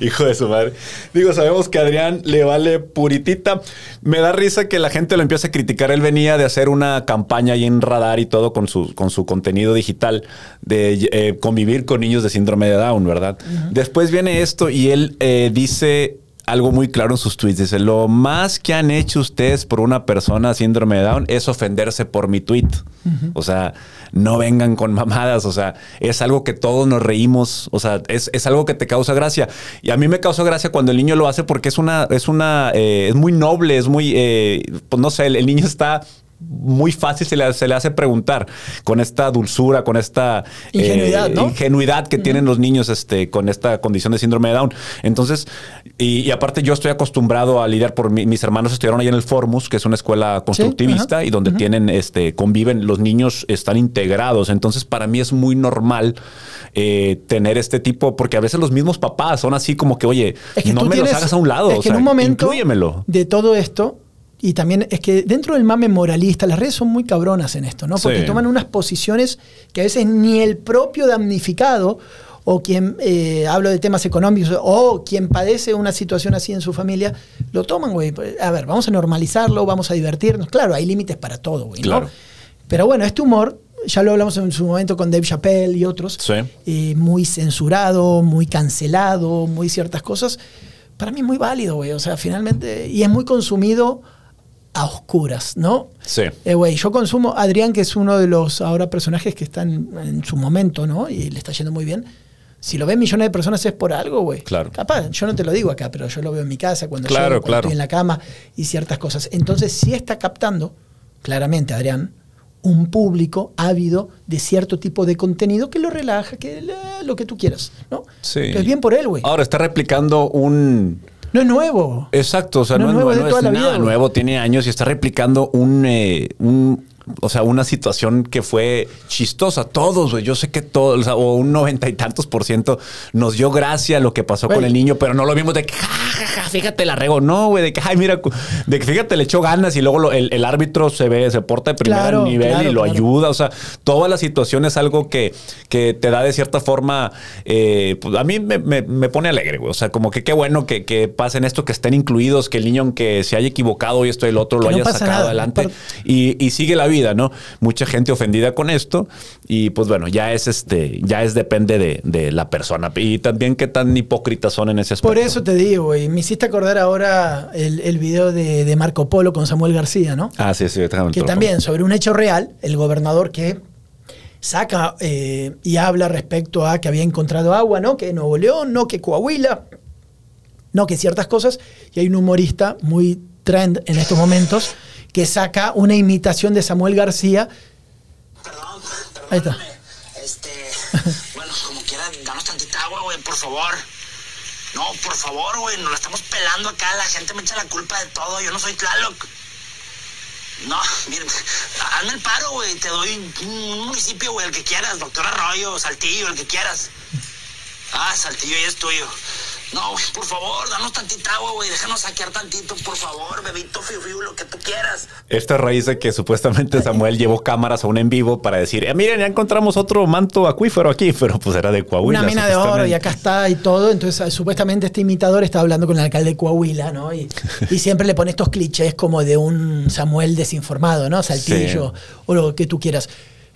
Hijo de su madre. Digo, sabemos que a Adrián le vale puritita. Me da risa que la gente lo empiece a criticar. Él venía de hacer una campaña ahí en radar y todo con su, con su contenido digital de eh, convivir con niños de síndrome de Down, ¿verdad? Después viene esto y él eh, dice algo muy claro en sus tweets. Dice, lo más que han hecho ustedes por una persona síndrome de Down es ofenderse por mi tweet. O sea, no vengan con mamadas. O sea, es algo que todos nos reímos. O sea, es, es algo que te causa gracia. Y a mí me causa gracia cuando el niño lo hace porque es una, es una, eh, es muy noble, es muy, eh, pues no sé, el, el niño está muy fácil se le, se le hace preguntar con esta dulzura, con esta eh, Ingenuidad, ¿no? ingenuidad que tienen los niños este, con esta condición de síndrome de Down. Entonces, y, y aparte yo estoy acostumbrado a lidiar por mi- mis hermanos estudiaron ahí en el Formus, que es una escuela constructivista y donde tienen, este, conviven, los niños están integrados. Entonces, para mí es muy normal eh, tener este tipo, porque a veces los mismos papás son así como que, oye, Es que no me tienes- los hagas a un lado. Es o que sea, en un momento inclúyemelo. de todo esto, y también es que dentro del mame moralista, las redes son muy cabronas en esto, ¿no? Porque Sí. toman unas posiciones que a veces ni el propio damnificado o quien eh, hablo de temas económicos o quien padece una situación así en su familia, lo toman, güey. A ver, vamos a normalizarlo, vamos a divertirnos. Claro, hay límites para todo, güey. ¿no? Claro. Pero bueno, este humor, ya lo hablamos en su momento con Dave Chappelle y otros, Sí. eh, muy censurado, muy cancelado, muy ciertas cosas, para mí es muy válido, güey. O sea, finalmente, y es muy consumido a oscuras, ¿no? Sí. Eh, güey, yo consumo Adrián, que es uno de los ahora personajes que están en su momento, ¿no? Y le está yendo muy bien. Si lo ven millones de personas es por algo, güey. Claro. Capaz, yo no te lo digo acá, pero yo lo veo en mi casa, cuando, Claro, llego, cuando claro. estoy en la cama y ciertas cosas. Entonces, sí está captando, claramente, Adrián, un público ávido de cierto tipo de contenido que lo relaja, que le- lo que tú quieras, ¿no? Sí. Entonces, bien por él, güey. Ahora está replicando un, No es nuevo. Exacto, o sea, No no, es nuevo, es no toda es vida, nada nuevo, tiene años y está replicando un, eh, un o sea, una situación que fue chistosa. Todos, güey, yo sé que todos, o, sea, o un noventa y tantos por ciento nos dio gracia lo que pasó con el niño, pero no lo vimos de que, ja, ja, ja, fíjate, la regó. No, güey, de que, ay, mira, de que fíjate, le echó ganas y luego lo- el, el árbitro se ve, se porta de primer Claro, nivel claro, y lo claro. ayuda. O sea, toda la situación es algo que, que te da de cierta forma, eh, pues, a mí me, me- me pone alegre, güey. O sea, como que qué bueno que, que pasen esto, que estén incluidos, que el niño, aunque se haya equivocado y esto y el otro, lo no haya sacado nada. adelante y, y sigue la vida, ¿no? Mucha gente ofendida con esto y pues bueno, ya es este, ya es depende de, de la persona y también qué tan hipócritas son en ese aspecto. Por eso te digo, güey. Me hiciste acordar ahora el, el video de, de Marco Polo con Samuel García, ¿no? Ah, sí, sí, déjame que también sobre un hecho real, el gobernador que saca eh, y habla respecto a que había encontrado agua, ¿no? Que Nuevo León, no que Coahuila, no que ciertas cosas. Y hay un humorista muy trend en estos momentos que saca una imitación de Samuel García. Perdón, perdón. Ahí está. Este, bueno, como quiera, danos tantita agua, güey, por favor. No, por favor, güey, nos la estamos pelando acá, la gente me echa la culpa de todo, yo no soy Tlaloc. No, miren, hazme el paro, güey. Te doy un municipio, güey, el que quieras. Doctor Arroyo, Saltillo, el que quieras. Ah, Saltillo ya es tuyo. No, por favor, danos tantita agua, güey. Déjanos saquear tantito, por favor, bebito, fiu, fiu, lo que tú quieras. Esta raíz de que supuestamente Samuel llevó cámaras a un en vivo para decir, eh, miren, ya encontramos otro manto acuífero aquí, pero pues era de Coahuila. Una mina de oro y acá está y todo. Entonces, supuestamente este imitador estaba hablando con el alcalde de Coahuila, ¿no? Y, y siempre le pone estos clichés como de un Samuel desinformado, ¿no? Saltillo o lo que tú quieras.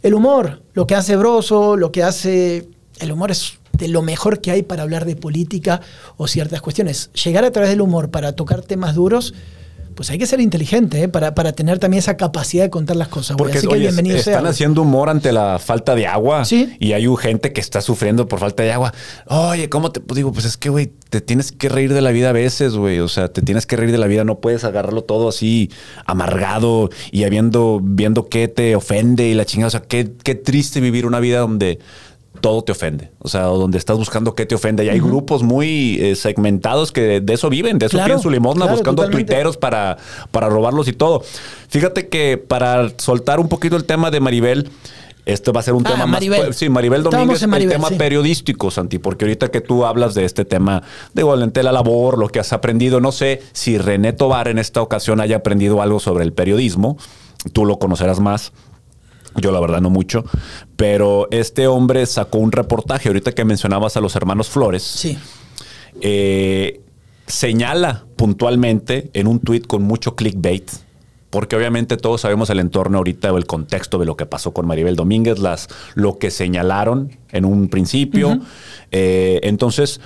El humor, lo que hace Broso, lo que hace. El humor es de lo mejor que hay para hablar de política o ciertas cuestiones. Llegar a través del humor para tocar temas duros. Pues hay que ser inteligente ¿eh? para, para tener también esa capacidad de contar las cosas. Porque Así que oye, bienvenido están sea. haciendo humor ante la falta de agua. Sí. Y hay gente que está sufriendo por falta de agua. Oye, ¿cómo te pues digo? Pues es que, güey, te tienes que reír de la vida a veces, güey. O sea, te tienes que reír de la vida. No puedes agarrarlo todo así amargado y habiendo, viendo qué te ofende y la chingada. O sea, qué, qué triste vivir una vida donde todo te ofende. O sea, donde estás buscando qué te ofende. Y hay grupos muy eh, segmentados que de eso viven, de eso Claro, piden su limosna, claro, buscando totalmente. tuiteros para, para robarlos y todo. Fíjate que para soltar un poquito el tema de Maribel, este va a ser un Ah, tema Maribel. más. Sí, Maribel Domínguez, Maribel, el tema sí. periodístico, Santi, porque ahorita que tú hablas de este tema de igualmente la labor, lo que has aprendido, no sé si René Tobar en esta ocasión haya aprendido algo sobre el periodismo. Tú lo conocerás más. Yo la verdad no mucho, pero este hombre sacó un reportaje, ahorita que mencionabas a los hermanos Flores, Sí. eh, señala puntualmente en un tuit con mucho clickbait, porque obviamente todos sabemos el entorno ahorita o el contexto de lo que pasó con Maribel Domínguez, las, lo que señalaron en un principio. Eh, entonces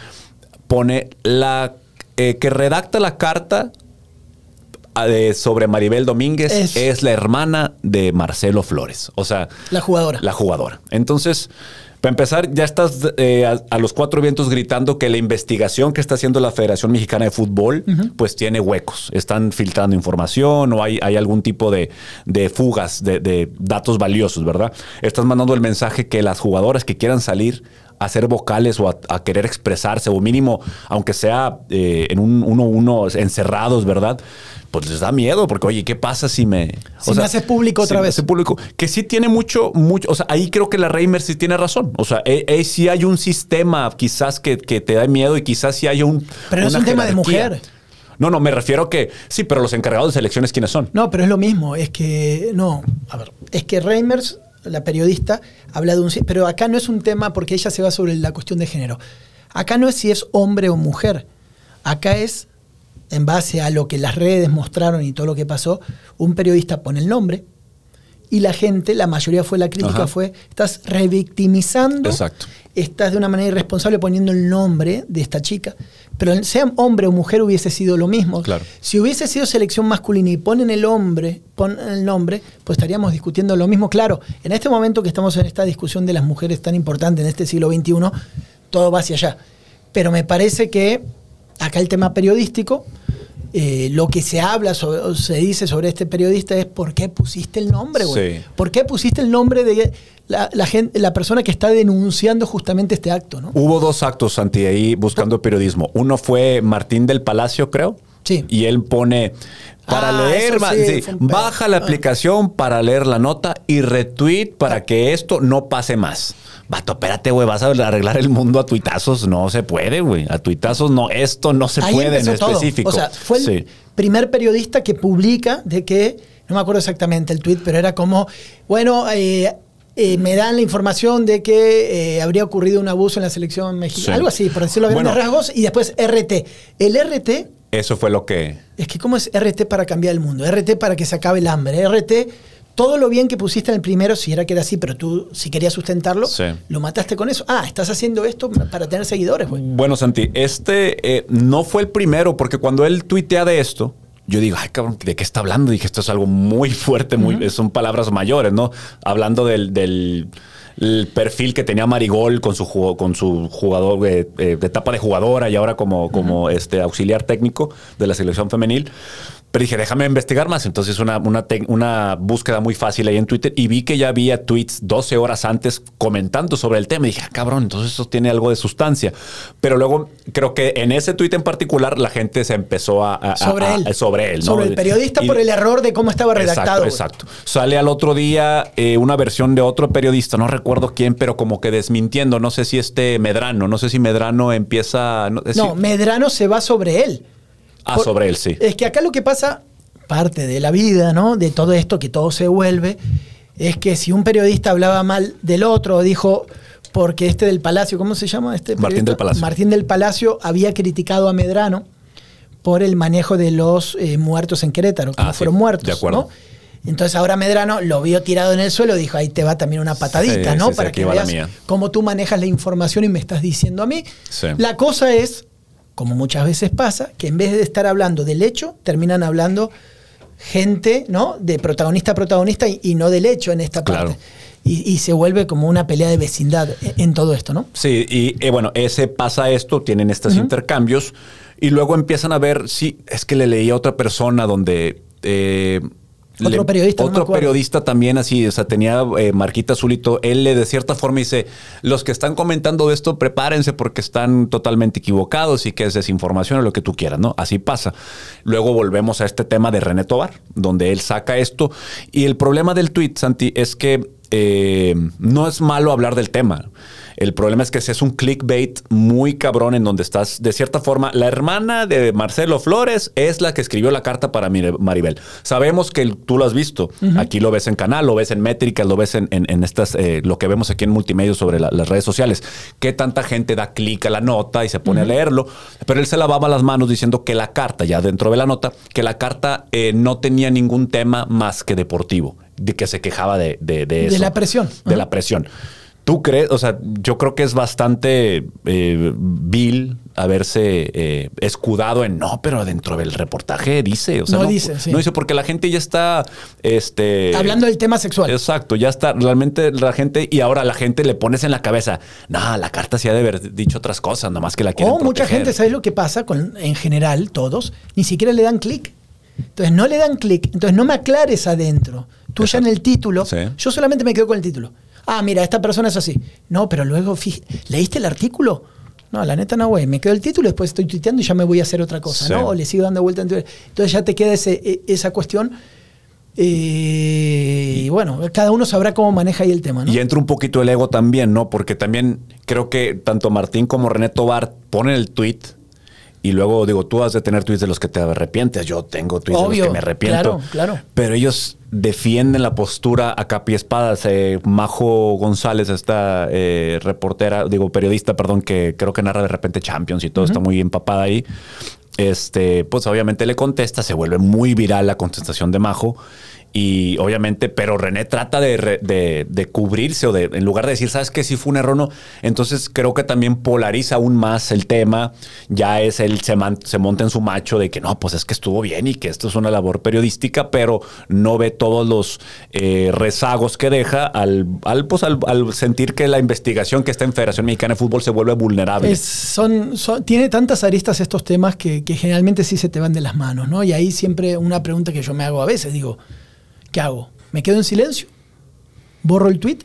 pone la eh, que redacta la carta de- sobre Maribel Domínguez Es- es la hermana de Marcelo Flores. O sea, La jugadora. la jugadora. Entonces, para empezar, ya estás eh, a, a los cuatro vientos gritando que la investigación que está haciendo la Federación Mexicana de Fútbol, pues tiene huecos. Están filtrando información o hay, hay algún tipo de, de fugas de, de datos valiosos, ¿verdad? Estás mandando el mensaje que las jugadoras que quieran salir a ser vocales o a, a querer expresarse, o mínimo, aunque sea eh, en un uno uno encerrados, ¿verdad? Pues les da miedo, porque oye, ¿qué pasa si me. Si me hace público otra si me vez. hace público. Que sí tiene mucho, mucho. O sea, ahí creo que la Reimer sí tiene razón. O sea, eh, eh, sí hay un sistema quizás que, que te da miedo y quizás sí hay un. Pero no es un tema de mujer. No, no, me refiero a que sí, pero los encargados de selecciones, ¿quiénes son? No, pero es lo mismo. Es que, no, a ver, es que Reimers, la periodista, habla de un... Pero acá no es un tema porque ella se va sobre la cuestión de género. Acá no es si es hombre o mujer. Acá es, en base a lo que las redes mostraron y todo lo que pasó, un periodista pone el nombre y la gente, la mayoría fue la crítica, Ajá. fue, estás revictimizando Exacto. estás de una manera irresponsable poniendo el nombre de esta chica. Pero sea hombre o mujer hubiese sido lo mismo. Claro. Si hubiese sido selección masculina y ponen el hombre, ponen el nombre, pues estaríamos discutiendo lo mismo. Claro, en este momento que estamos en esta discusión de las mujeres tan importante en este siglo XXI, todo va hacia allá. Pero me parece que acá el tema periodístico, eh, lo que se habla sobre- o se dice sobre este periodista es por qué pusiste el nombre, güey. Sí. ¿Por qué pusiste el nombre de la, la gente, la persona que está denunciando justamente este acto, ¿no? Hubo dos actos, Santi, ahí buscando periodismo. Uno fue Martín del Palacio, creo. Sí. Y él pone para Ah, leer, sí, sí, baja la Ah. aplicación para leer la nota y retweet para que esto no pase más. Vato, espérate, güey, vas a arreglar el mundo a tuitazos. No se puede, güey. A tuitazos no, esto no se Ahí puede en todo. específico. O sea, fue el Sí. primer periodista que publica de que, no me acuerdo exactamente el tweet, pero era como, bueno, eh, eh, me dan la información de que eh, habría ocurrido un abuso en la selección mexicana. Algo así, por decirlo a grandes Bueno. rasgos. Y después RT. El RT, Eso fue lo que. es que ¿cómo es RT para cambiar el mundo? RT para que se acabe el hambre. RT, todo lo bien que pusiste en el primero, si era que era así, pero tú si querías sustentarlo, Sí. lo mataste con eso. Ah, estás haciendo esto para tener seguidores, güey. Bueno, Santi, este eh, no fue el primero, porque cuando él tuitea de esto, yo digo, ay, cabrón, ¿de qué está hablando? Dije, esto es algo muy fuerte, muy, son palabras mayores, ¿no? Hablando del, del- el perfil que tenía Marigol con su, con su jugador eh, eh, de etapa de jugadora y ahora como, como este auxiliar técnico de la selección femenil. Pero dije, déjame investigar más. Entonces una, una, búsqueda muy fácil ahí en Twitter y vi que ya había tweets 12 horas antes comentando sobre el tema. Y dije, ah, cabrón, entonces eso tiene algo de sustancia. Pero luego creo que en ese tweet en particular la gente se empezó a... a- Sobre a- él. a- sobre él. ¿no? Sobre el periodista Y- por el error de cómo estaba redactado. Exacto, exacto. Sale al otro día eh, una versión de otro periodista, no recuerdo quién, pero como que desmintiendo, no sé si este Medrano, no sé si Medrano empieza... No, No, Medrano se va sobre él. Ah, Por- sobre él, sí. Es que acá lo que pasa, parte de la vida, ¿no? De todo esto que todo se vuelve, es que si un periodista hablaba mal del otro, dijo, porque este del Palacio, ¿cómo se llama? Este Martín del Palacio. Martín del Palacio había criticado a Medrano por el manejo de los eh, muertos en Querétaro, que Ah, sí, fueron muertos. de acuerdo. ¿no? Entonces ahora Medrano lo vio tirado en el suelo, dijo, ahí te va también una patadita, Sí, ¿no? sí, Para que veas cómo tú manejas la información y me estás diciendo a mí. La cosa es, como muchas veces pasa, que en vez de estar hablando del hecho, terminan hablando gente, ¿no? De protagonista a protagonista y, y no del hecho en esta Claro. parte. Y, y se vuelve como una pelea de vecindad en, en todo esto, ¿no? Sí, y eh, bueno, ese pasa esto, tienen estos intercambios y luego empiezan a ver, sí, es que le leí a otra persona donde... eh, Otro le- periodista, Otro periodista también así, o sea, tenía eh, marquita azulito. Él le de cierta forma dice, los que están comentando esto, prepárense porque están totalmente equivocados y que es desinformación o lo que tú quieras, ¿no? Así pasa. Luego volvemos a este tema de René Tobar, donde él saca esto. Y el problema del tweet, Santi, es que eh, no es malo hablar del tema. El problema es que ese es un clickbait muy cabrón en donde estás, de cierta forma, la hermana de Marcelo Flores es la que escribió la carta para Maribel. Sabemos que el- tú lo has visto. Aquí lo ves en canal, lo ves en métricas, lo ves en, en- en estas, eh, lo que vemos aquí en multimedia sobre la- las redes sociales. Que tanta gente da clic a la nota y se pone a leerlo. Pero él se lavaba las manos diciendo que la carta, ya dentro de la nota, que la carta eh, no tenía ningún tema más que deportivo. De que se quejaba de, de, de De eso. la presión. De Ajá. la presión. ¿Tú crees? O sea, yo creo que es bastante eh, vil haberse eh, escudado en no, pero dentro del reportaje dice. O sea, No dice, sí. No dice porque la gente ya está. Este, Hablando del tema sexual. Exacto, ya está realmente la gente y ahora la gente le pones en la cabeza, no, la carta sí ha de haber dicho otras cosas, nomás que la quieren O mucha proteger". gente, ¿sabes lo que pasa? Con, en general, todos, ni siquiera le dan clic. Entonces no le dan clic. Entonces no me aclares adentro. Tú ya en el título, Sí. yo solamente me quedo con el título. Ah, mira, esta persona es así. No, pero luego, fij- ¿leíste el artículo? No, la neta no, güey. Me quedo el título, después estoy tuiteando y ya me voy a hacer otra cosa, Sí. ¿no? O le sigo dando vuelta. en Twitter. Entonces ya te queda ese- e- esa cuestión. Eh, y bueno, cada uno sabrá cómo maneja ahí el tema, ¿no? Y entra un poquito el ego también, ¿no? Porque también creo que tanto Martín como René Tobar ponen el tweet y luego digo, tú has de tener tweets de los que te arrepientes. Yo tengo tweets de los que me arrepiento. claro, claro. Pero ellos defienden la postura a capa y espada. Eh, Majo González, esta eh, reportera, digo, periodista, perdón, que creo que narra de repente Champions y todo está muy empapada ahí. Este, pues obviamente le contesta, se vuelve muy viral la contestación de Majo. Y obviamente, pero René trata de, de- cubrirse o de, en lugar de decir, ¿sabes qué? Si fue un error, no. Entonces creo que también polariza aún más el tema. Ya es él, se, man- se monta en su macho de que no, pues es que estuvo bien y que esto es una labor periodística, pero no ve todos los eh, rezagos que deja al, al, pues, al, sentir que la investigación que está en Federación Mexicana de Fútbol se vuelve vulnerable. Son, tiene tantas aristas estos temas que generalmente sí se te van de las manos, ¿no? Y ahí siempre una pregunta que yo me hago a veces, digo, ¿qué hago? ¿Me quedo en silencio? ¿Borro el tweet?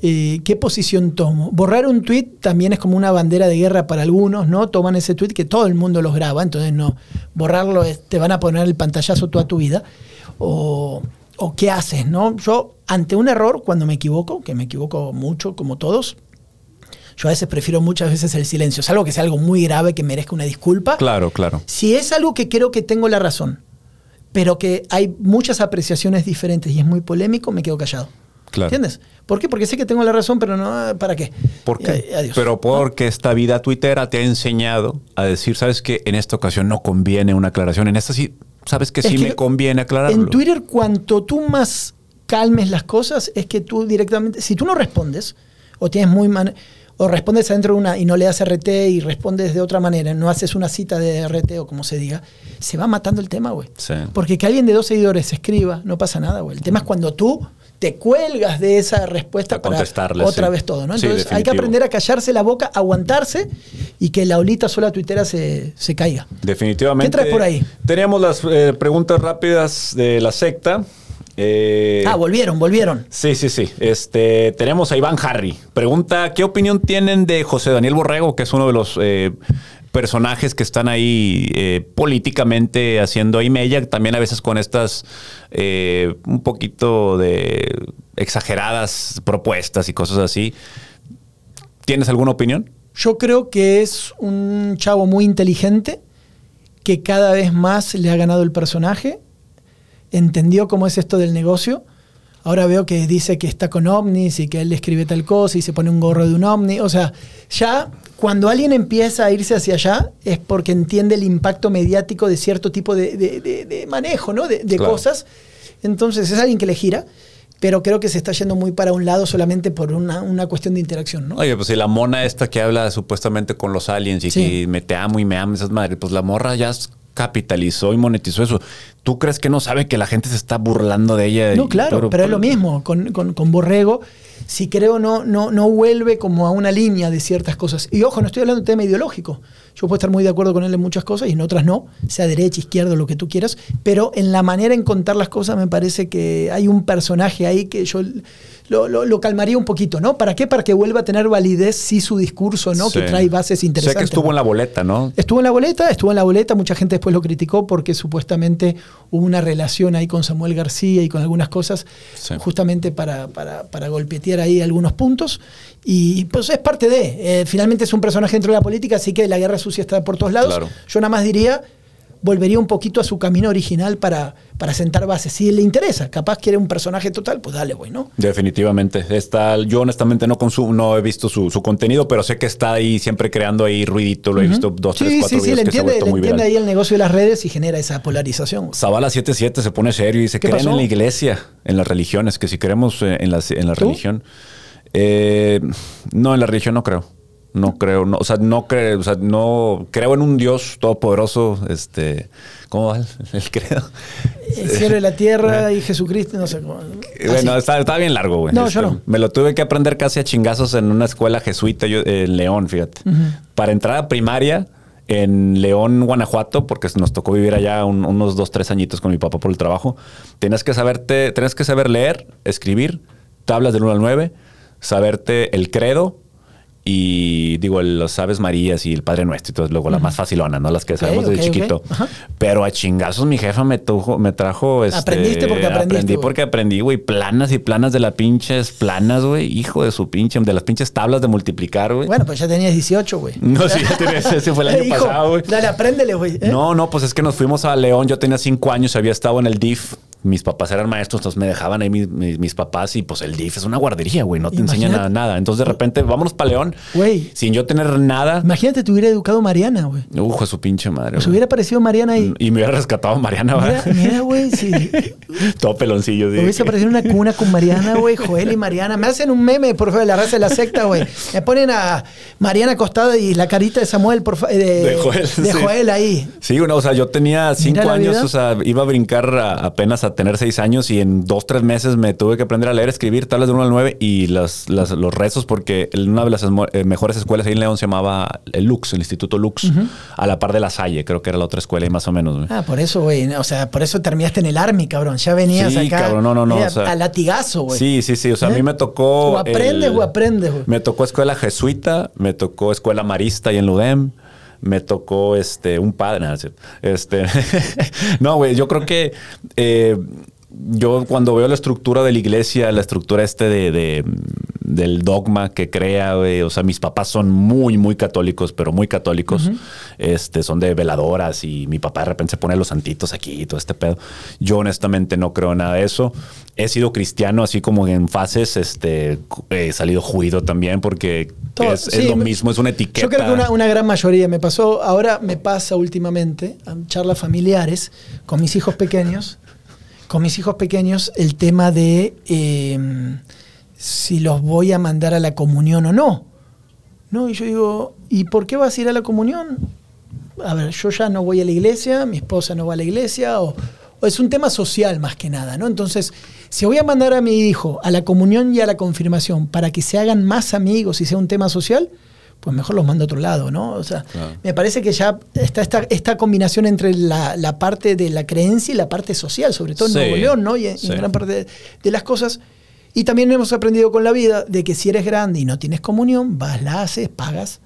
Eh, ¿Qué posición tomo? Borrar un tweet también es como una bandera de guerra para algunos, ¿no? Toman ese tweet que todo el mundo los graba, entonces no, borrarlo es- te van a poner el pantallazo toda tu vida. O, o qué haces, ¿no? Yo, ante un error, cuando me equivoco, que me equivoco mucho, como todos, yo a veces prefiero muchas veces el silencio, salvo que sea algo muy grave que merezca una disculpa. Claro, claro. Si es algo que creo que tengo la razón, pero que hay muchas apreciaciones diferentes y es muy polémico, me quedo callado. Claro. ¿Entiendes? ¿Por qué? Porque sé que tengo la razón, pero no, ¿para qué? ¿Por qué? Y, adiós. Pero porque esta vida tuitera te ha enseñado a decir, sabes que en esta ocasión no conviene una aclaración, en esta sí, sabes que Es sí que me conviene aclararlo. En Twitter, cuanto tú más calmes las cosas, es que tú directamente, si tú no respondes, o tienes muy man- o respondes adentro de una y no le das RT y respondes de otra manera, no haces una cita de RT o como se diga, se va matando el tema, güey. Sí. Porque que alguien de dos seguidores escriba, no pasa nada, güey. El tema es cuando tú te cuelgas de esa respuesta A para contestarle, otra sí. vez todo, ¿no? Sí, Entonces hay que aprender a callarse la boca, aguantarse y que la olita sola tuitera se, se caiga. Definitivamente. ¿Qué traes por ahí? Teníamos las eh, preguntas rápidas de la secta. Eh, Ah, volvieron, volvieron. Sí, sí, sí. Este, tenemos a Iván Harry. Pregunta, ¿qué opinión tienen de José Daniel Borrego, que es uno de los eh, personajes que están ahí eh, políticamente haciendo ahí mella, también a veces con estas eh, un poquito de exageradas propuestas y cosas así? ¿Tienes alguna opinión? Yo creo que es un chavo muy inteligente que cada vez más le ha ganado el personaje, entendió cómo es esto del negocio. Ahora veo que dice que está con ovnis y que él escribe tal cosa y se pone un gorro de un ovni. O sea, ya cuando alguien empieza a irse hacia allá es porque entiende el impacto mediático de cierto tipo de, de- de- de manejo, ¿no? De, Claro. cosas. Entonces es alguien que le gira, pero creo que se está yendo muy para un lado solamente por una, una cuestión de interacción, ¿no? Oye, pues si la mona esta que habla supuestamente con los aliens y Sí. que me te amo y me amo esas madres, pues la morra ya capitalizó y monetizó eso. ¿Tú crees que no sabe que la gente se está burlando de ella? No, claro, pero, es lo mismo con, con- con Borrego. Si creo no, no, no vuelve como a una línea de ciertas cosas. Y ojo, no estoy hablando de tema ideológico. Yo puedo estar muy de acuerdo con él en muchas cosas y en otras no, sea derecha, izquierda, lo que tú quieras. Pero en la manera en contar las cosas me parece que hay un personaje ahí que yo lo, lo- lo calmaría un poquito, ¿no? ¿Para qué? Para que vuelva a tener validez si su discurso, ¿no? Sí. Que trae bases Sé interesantes. que estuvo en la boleta, ¿no? Estuvo en la boleta, estuvo en la boleta, mucha gente después lo criticó porque supuestamente hubo una relación ahí con Samuel García y con algunas cosas, Sí. justamente para, para, para golpetear ahí algunos puntos. Y pues es parte de, eh, finalmente es un personaje dentro de la política, así que la guerra sucia está por todos lados. Claro. Yo nada más diría, volvería un poquito a su camino original para, para sentar bases. Si le interesa, capaz quiere un personaje total, pues dale, güey, ¿no? Definitivamente. Está, yo honestamente no consumo, no he visto su, su contenido, pero sé que está ahí siempre creando ahí ruidito. Lo he visto dos, tres, Sí, cuatro sí, sí, videos le que se ha entiende, vuelto le muy entiende viral. ahí el negocio de las redes y genera esa polarización. Zavala 77 se pone serio y dice, ¿Qué creen pasó? en la iglesia, en las religiones, que si creemos eh, en la, en la ¿Tú? religión. Eh, no, en la religión no creo. No creo, no, o sea, no creo, o sea, no creo en un Dios todopoderoso, este, ¿cómo va el, el credo? El cielo y la tierra y Jesucristo, no sé cómo. Eh, Bueno, está, está bien largo, güey. No, Este, yo no. Me lo tuve que aprender casi a chingazos en una escuela jesuita yo, en León, fíjate. Para entrar a primaria en León, Guanajuato, porque nos tocó vivir allá un- unos dos, tres añitos con mi papá por el trabajo. Tenías que saberte, tenías que saber leer, escribir, tablas del 1 al 9, saberte el credo y digo, los Aves Marías y el Padre Nuestro y todo, luego las más facilonas, ¿no? Las que sabemos desde chiquito. Ajá. Pero a chingazos mi jefa me, tujo- me trajo... Este, Aprendiste porque aprendiste, Aprendí porque aprendí, güey. Planas y planas de las pinches planas, güey. Hijo de su pinche... De las pinches tablas de multiplicar, güey. Bueno, pues ya tenías 18, güey. No, sí, ya tenía- ese fue el año Hijo, pasado, güey. Dale, apréndele, güey. ¿eh? No, no, pues es que nos fuimos a León. Yo tenía cinco años, había estado en el DIF. Mis papás eran maestros, entonces me dejaban ahí mis, mis- mis papás y pues el DIF es una guardería, güey. No te enseñan Imagínate. nada, nada. Entonces de repente, vámonos para León. Güey. Sin yo tener nada. Imagínate, te hubiera educado Mariana, güey. Ujo, su pinche madre. Pues güey. hubiera parecido Mariana ahí. Y me hubiera rescatado a Mariana, ¿verdad? mira, güey, si Todo peloncillo. sí. hubiese aparecido una cuna con Mariana, güey, Joel y Mariana. Me hacen un meme, por favor, de la raza de la secta, güey. Me ponen a Mariana acostada y la carita de Samuel, por favor. De, De Joel, de sí. Joel ahí. Sí, bueno, o sea, yo tenía cinco años, o sea, iba a brincar a- apenas a tener seis años y en dos, tres meses me tuve que aprender a leer, escribir tablas de 1 al 9 y las, las- los rezos, porque en una de las eh, mejores escuelas ahí en León se llamaba el Lux, el Instituto Lux, a la par de la Salle, creo que era la otra escuela y más o menos. güey. Ah, por eso, güey. O sea, por eso terminaste en el Army, cabrón. Ya venías Sí, acá. cabrón, no, no, no, eh, o sea, a latigazo, güey. Sí, sí, sí. O sea, a mí ¿Eh? me tocó. O aprendes o aprendes, güey. Me tocó escuela jesuita, me tocó escuela marista y en Ludem. Me tocó este un padre. Este, no, güey, yo creo que eh, yo cuando veo la estructura de la iglesia, la estructura este de, de- del dogma que crea, güey, o sea, mis papás son muy, muy católicos, pero muy católicos. Este, son de veladoras y mi papá de repente se pone los santitos aquí y todo este pedo. Yo honestamente no creo en nada de eso. He sido cristiano así como en fases, este, he salido juido también porque Todo- es, lo mismo, es una etiqueta. Yo creo que una, una gran mayoría me pasó, ahora me pasa últimamente, en charlas familiares con mis hijos pequeños, con mis hijos pequeños, el tema de eh, si los voy a mandar a la comunión o no. No, y yo digo, ¿y por qué vas a ir a la comunión? A ver, yo ya no voy a la iglesia, mi esposa no va a la iglesia, o, o es un tema social más que nada, ¿no? Entonces, si voy a mandar a mi hijo a la comunión y a la confirmación para que se hagan más amigos y sea un tema social, pues mejor los mando a otro lado, ¿no? O sea, Claro. me parece que ya está esta, esta combinación entre la, la parte de la creencia y la parte social, sobre todo en Sí, Nuevo León, ¿no? Y en, sí. gran parte de, de las cosas. Y también hemos aprendido con la vida de que si eres grande y no tienes comunión, vas, la haces, pagas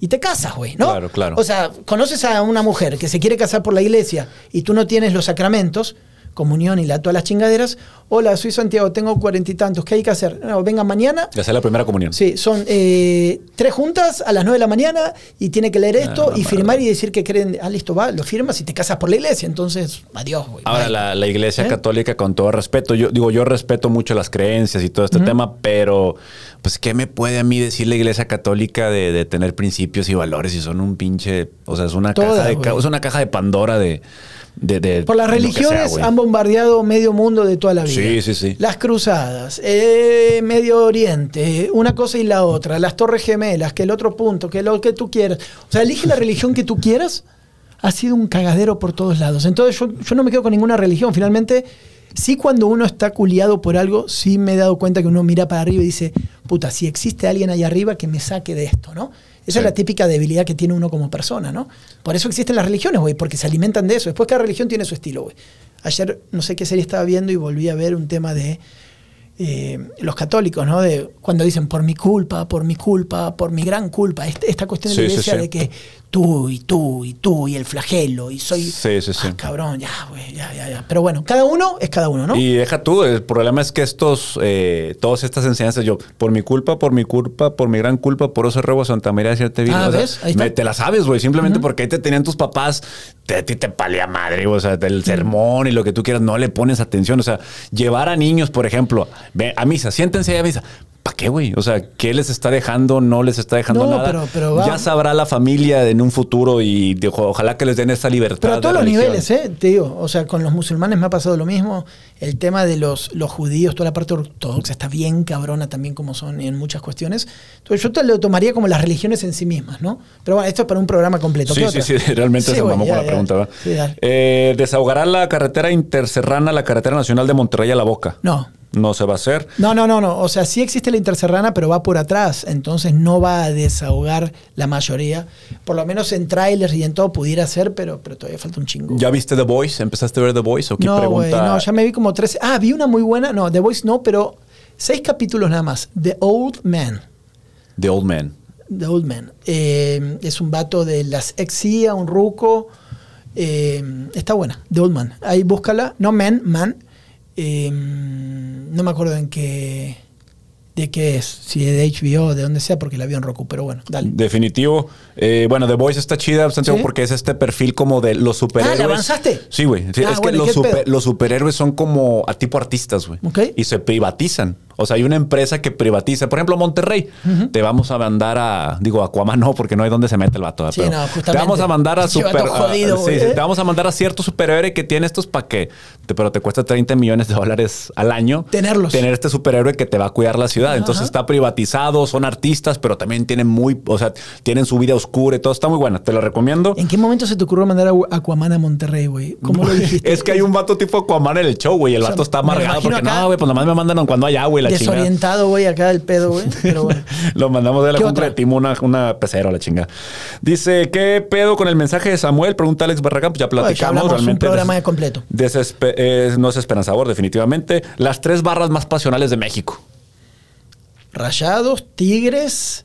y te casas, güey, ¿no? Claro, claro. O sea, conoces a una mujer que se quiere casar por la iglesia y tú no tienes los sacramentos, comunión y la, todas las chingaderas. Hola, soy Santiago, tengo cuarenta y tantos, ¿qué hay que hacer? No, venga mañana. Ya sea la primera comunión. Sí, son eh, tres juntas a las nueve de la mañana y tiene que leer esto Ah, y no, firmar y decir que creen. Ah, listo, va, lo firmas y te casas por la iglesia. Entonces, adiós, güey. Ahora, la, la iglesia ¿Eh? católica, con todo respeto, yo digo, yo respeto mucho las creencias y todo este tema, pero, pues, ¿qué me puede a mí decir la iglesia católica de, de tener principios y valores si son un pinche, o sea, es una, Toda, caja, de, es una caja de Pandora de... de- de Por las sea, religiones han bombardeado medio mundo de toda la vida. Sí, sí, sí. Las cruzadas, eh, Medio Oriente, una cosa y la otra, las Torres Gemelas, que el otro punto, que lo que tú quieras. O sea, elige la religión que tú quieras. Ha sido un cagadero por todos lados. Entonces yo, yo no me quedo con ninguna religión. Finalmente, sí cuando uno está culiado por algo, sí me he dado cuenta que uno mira para arriba y dice, puta, si existe alguien ahí arriba que me saque de esto, ¿no? Esa Sí. es la típica debilidad que tiene uno como persona, ¿no? Por eso existen las religiones, güey, porque se alimentan de eso. Después cada religión tiene su estilo, güey. Ayer no sé qué serie estaba viendo y volví a ver un tema de eh, los católicos, ¿no? De cuando dicen por mi culpa, por mi culpa, por mi gran culpa. Este- esta cuestión de la Sí, iglesia sí. de que tú y tú y tú y el flagelo y soy... Sí, sí, sí. Ah, cabrón, ya, güey, ya, ya, ya. Pero bueno, cada uno es cada uno, ¿no? Y deja tú, el problema es que estos, eh, todas estas enseñanzas, yo, por mi culpa, por mi culpa, por mi gran culpa, por eso ruego a Santa María de Virgen. Ah, o sea, ¿ves? Ahí está. me- te la sabes, güey, simplemente porque ahí te tenían tus papás, te, a ti te palea madre, o sea, del sermón y lo que tú quieras, no le pones atención. O sea, llevar a niños, por ejemplo, ve a misa, siéntense ahí a misa. ¿Para qué, güey? O sea, ¿qué les está dejando? No les está dejando No, nada. pero- pero va- ya sabrá la familia en un futuro y de- ojalá que les den esta libertad. Pero a todos los religión. niveles, ¿eh? Te digo, o sea, con los musulmanes me ha pasado lo mismo. El tema de los, los judíos, toda la parte ortodoxa está bien cabrona también como son en muchas cuestiones. Entonces yo te lo tomaría como las religiones en sí mismas, ¿no? Pero bueno, esto es para un programa completo. Sí, ¿Qué sí, sí, realmente Sí, se mamó con la pregunta. ¿va? Sí. Eh, ¿Desahogará la carretera interserrana, la carretera nacional de Monterrey a la Boca? No. No se va a hacer. No, no, no, no. O sea, sí existe la interserrana, pero va por atrás. Entonces no va a desahogar la mayoría. Por lo menos en trailers y en todo pudiera ser, pero, pero todavía falta un chingo. ¿Ya viste The Voice? ¿Empezaste a ver The Voice? ¿O qué no, pregunta? no, ya me vi como tres. Ah, vi una muy buena. No, The Voice no, pero seis capítulos nada más. The Old Man. The Old Man. The Old Man. Eh, es un vato de las ex un ruco. Eh, está buena, The Old Man. Ahí búscala. No Man, Man. Eh, no me acuerdo en qué. de qué es. Si es de HBO de donde sea, porque la vi en Roku. Pero bueno, dale. Definitivo. Eh, bueno, The Voice está chida, Santiago, ¿Sí? porque es este perfil como de los superhéroes. Ah, ¿le avanzaste? Sí, güey. Sí, Ah, es que bueno, ¿y los, super- los superhéroes son como a tipo artistas, güey. Y se privatizan. O sea, hay una empresa que privatiza. Por ejemplo, Monterrey. Te vamos a mandar a. Digo, Aquaman no, porque no hay donde se mete el vato. Sí, Pero no, Te justamente. vamos a mandar a super. jodido, a- sí, güey, sí, ¿eh? te vamos a mandar a cierto superhéroe que tiene estos para que. te- pero te cuesta 30 millones de dólares al año. Tenerlos. Tener este superhéroe que te va a cuidar la ciudad. Entonces está privatizado, son artistas, pero también tienen muy. O sea, tienen su vida oscura y todo. Está muy buena. Te lo recomiendo. ¿En qué momento se te ocurrió mandar a Aquaman a Monterrey, güey? ¿Cómo lo dijiste? Es que hay un vato tipo Aquaman en el show, güey. El O sea, vato está amargado porque acá no, güey, pues nomás me mandan cuando hay agua y la chingada. Desorientado, güey, acá del pedo, güey. Pero bueno. Lo mandamos de la ¿Qué cumbre otra? de Timo, una, una pecera la chingada. Dice, ¿qué pedo con el mensaje de Samuel? Pregunta Alex Barragán. Pues ya platicamos. hablamos un realmente programa des- de completo. desespe- eh, no es esperanzador, definitivamente. Las tres barras más pasionales de México. Rayados, Tigres,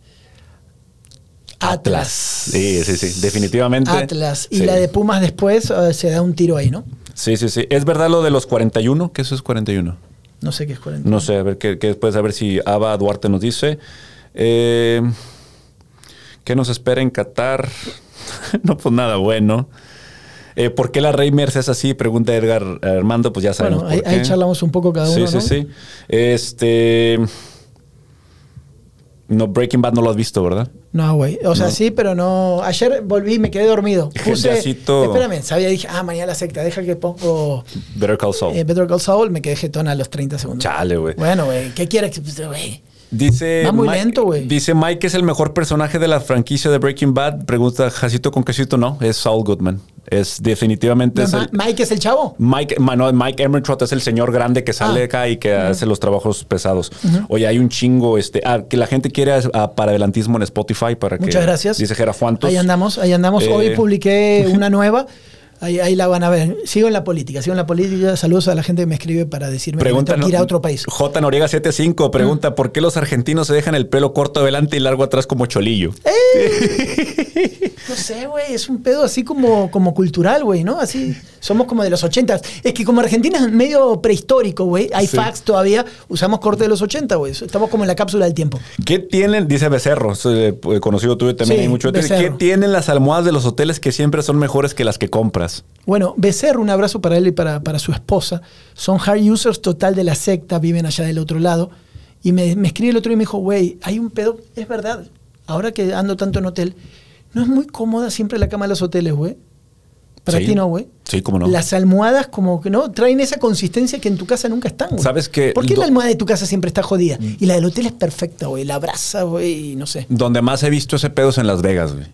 Atlas. Sí, sí, sí, definitivamente. Atlas. Y Sí. la de Pumas después eh, se da un tiro ahí, ¿no? Sí, sí, sí. ¿Es verdad lo de los 41? ¿Qué eso es 41? No sé qué es 40. No sé, a ver qué, después, a ver si Ava Duarte nos dice. Eh, ¿Qué nos espera en Qatar? no, pues nada bueno. Eh, ¿Por qué la Reimers es así? Pregunta Edgar Armando, pues ya sabemos Bueno, ahí, por qué. ahí charlamos un poco cada uno, Sí, ¿no? sí, sí. Este. No, Breaking Bad no lo has visto, ¿verdad? No, güey. O sea, No. sí, pero no. Ayer volví y me quedé dormido. Puse. Yacito. Espérame, sabía, dije, ah, mañana la secta, deja que pongo Better Call Saul. eh, Better Call Saul. Me quedé jetón a los 30 segundos. Chale, güey. Bueno, güey, ¿qué quieres? que- Güey. Dice Va muy Mike- lento, güey. Dice Mike que es el mejor personaje de la franquicia de Breaking Bad. Pregunta Jacito con quesito. No, es Saul Goodman. Es definitivamente es el- Mike es el chavo. Mike, no, Mike Emertrot es el señor grande que sale Ah. acá y que hace los trabajos pesados. Oye, hay un chingo, este, ah, que la gente quiere para adelantismo en Spotify para que. Muchas gracias. Dice Jera Fuantos. Ahí andamos, ahí andamos. Eh, Hoy publiqué una nueva. Ahí, ahí la van a ver. Sigo en la política, sigo en la política. Saludos a la gente que me escribe para decirme Pregunta, que tengo que ir a otro país. J. Noriega 75 pregunta: ¿por qué los argentinos se dejan el pelo corto adelante y largo atrás como cholillo? No sé, güey, es un pedo así como, como cultural, güey, ¿no? Así, somos como de los 80. Es que como Argentina es medio prehistórico, güey, hay Sí. fax todavía, usamos corte de los 80, güey. Estamos como en la cápsula del tiempo. ¿Qué tienen? Dice Becerro, eh, conocido tuyo también Sí, hay mucho. ¿Qué Becerro. tienen las almohadas de los hoteles que siempre son mejores que las que Bueno, Becerro, un abrazo para él y para, para su esposa. Son hard users total de la secta, viven allá del otro lado. Y me, me escribe el otro día y me dijo, güey, hay un pedo, es verdad, ahora que ando tanto en hotel, no es muy cómoda siempre la cama de los hoteles, güey. Para Sí. ti no, güey. Sí, cómo no. Las almohadas como que no traen esa consistencia que en tu casa nunca están, güey. ¿Sabes qué? ¿Por qué Mm. la almohada de tu casa siempre está jodida? Y la del hotel es perfecta, güey. La abraza, güey, y no sé. Donde más he visto ese pedo es en Las Vegas, güey.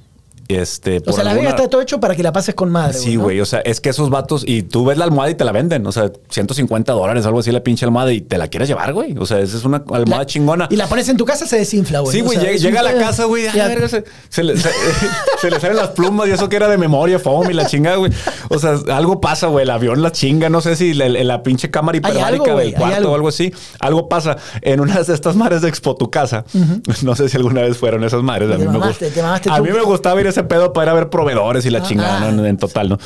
Este, O por sea, la alguna- Vega está todo hecho para que la pases con madre, Sí, ¿no? güey. O sea, es que esos vatos, y tú ves la almohada y te la venden. O sea, 150 dólares, algo así, la pinche almohada, y te la quieres llevar, güey. O sea, esa es una almohada La- chingona. Y la pones en tu casa, se desinfla, güey. Sí, O güey, sea, llega, a la casa, güey, se, se le, se- se le salen las plumas y eso que era de memoria, foam y la chinga, güey. O sea, algo pasa, güey, el avión la chinga, no sé si la, la pinche cámara hiperbárica del cuarto algo. o algo así. Algo pasa. En una de estas mares de Expo Tu Casa, no sé si alguna vez fueron esas mares, a mí me gustaba ir a ese pedo para ir a ver proveedores y la Ah, chingada, ah. ¿no? En, en total, ¿no?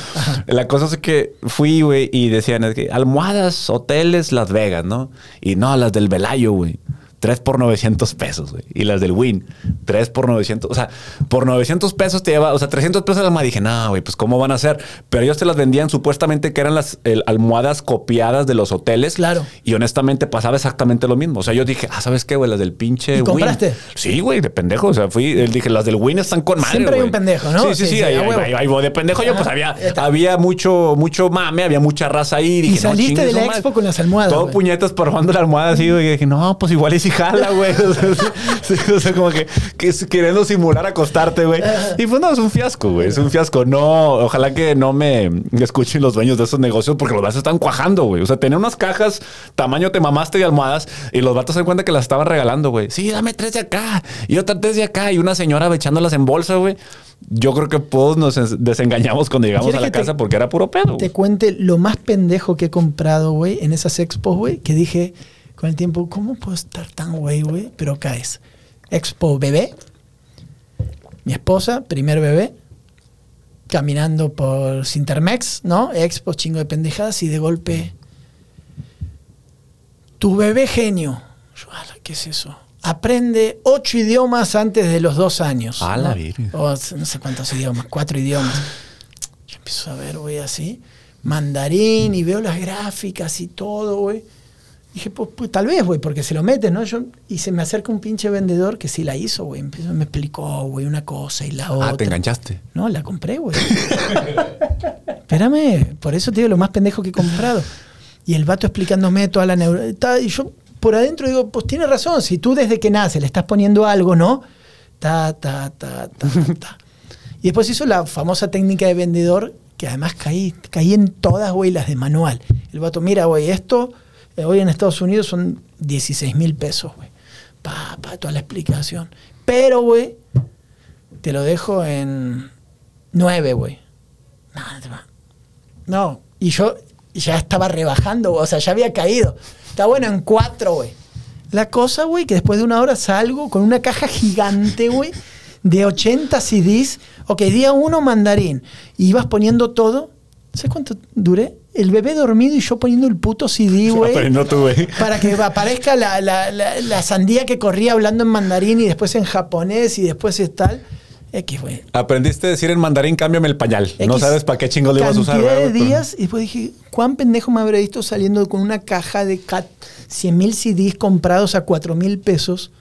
La cosa es que fui, güey, y decían, es que almohadas, hoteles, Las Vegas, ¿no? Y no, las del Velayo, güey. 3 por 900 pesos, güey. Y las del Win, 3 por 900. O sea, por 900 pesos te lleva, o sea, 300 pesos la almohada. Dije, no, güey, pues ¿cómo van a hacer? Pero ellos te las vendían supuestamente que eran las el, almohadas copiadas de los hoteles. Claro. Y honestamente pasaba exactamente lo mismo. O sea, yo dije, ah, ¿sabes qué, güey? Las del pinche ¿Y Win. compraste? Sí, güey, de pendejo. O sea, fui, dije, las del Win están con madre. Siempre hay un pendejo, ¿no? Sí, sí, Sí, sí. sí, ahí, ahí- ahí- ahí voy de pendejo. Yo, pues había, había mucho, mucho mame, había mucha raza ahí. Dije, no, saliste chingue de la expo con las almohadas, Todo güey. puñetas probando la almohada así. güey, Y dije, no, pues igual y si jala, güey. O sea, sí, sí, o sea, como que, queriendo simular acostarte, güey. Y pues no, es un fiasco, güey. Es un fiasco. No, ojalá que no me escuchen los dueños de esos negocios porque los vatos están cuajando, güey. O sea, tener unas cajas tamaño te mamaste de almohadas y los vatos se dan cuenta que las estaban regalando, güey. Sí, dame tres de acá y otra tres de acá y una señora echándolas en bolsa, güey. Yo creo que todos nos des- desengañamos cuando llegamos ¿Quieres a la te- casa porque era puro pedo. Te cuente lo más pendejo que he comprado, güey, en esas expos, güey, que dije con el tiempo, ¿cómo puedo estar tan güey, güey? Pero caes. Expo bebé. Mi esposa, primer bebé. Caminando por Sintermex, ¿no? Expo, chingo de pendejadas y de golpe. Tu bebé genio. Yo, "Ala, ¿qué es eso? Aprende ocho idiomas antes de los dos años. A la ¿no? O no sé cuántos idiomas, cuatro idiomas. Yo empiezo a ver, güey, así, mandarín y veo las gráficas y todo, güey. Dije, pues, pues, tal vez, güey, porque se lo metes, ¿no? Yo, y se me acerca un pinche vendedor que sí la hizo, güey. Me explicó, güey, una cosa y la otra. Ah, te enganchaste. No, la compré, güey. Espérame, por eso te digo lo más pendejo que he comprado. Y el vato explicándome toda la neuro... Y yo por adentro digo, pues tiene razón, si tú desde que nace le estás poniendo algo, ¿no? Ta, ta, ta, ta, ta. Y después hizo la famosa técnica de vendedor, que además caí, caí en todas, güey, las de manual. El vato, mira, güey, esto hoy en Estados Unidos son 16 mil pesos, güey. Pa, pa, toda la explicación. Pero, güey, te lo dejo en 9, güey. No, no y yo ya estaba rebajando, o sea, ya había caído. Está bueno en 4, güey. La cosa, güey, que después de una hora salgo con una caja gigante, güey, de 80 CDs. Ok, día uno mandarín. Y ibas poniendo todo. ¿Sabes cuánto duré? El bebé dormido y yo poniendo el puto CD, güey. Güey. Para que aparezca la, la- la- la sandía que corría hablando en mandarín y después en japonés y después es tal. X, güey. Aprendiste a decir en mandarín, cámbiame el pañal. no X sabes para qué chingo le ibas a usar. cantidad de güey. días y después dije, ¿cuán pendejo me habré visto saliendo con una caja de 100 mil CDs comprados a 4 mil pesos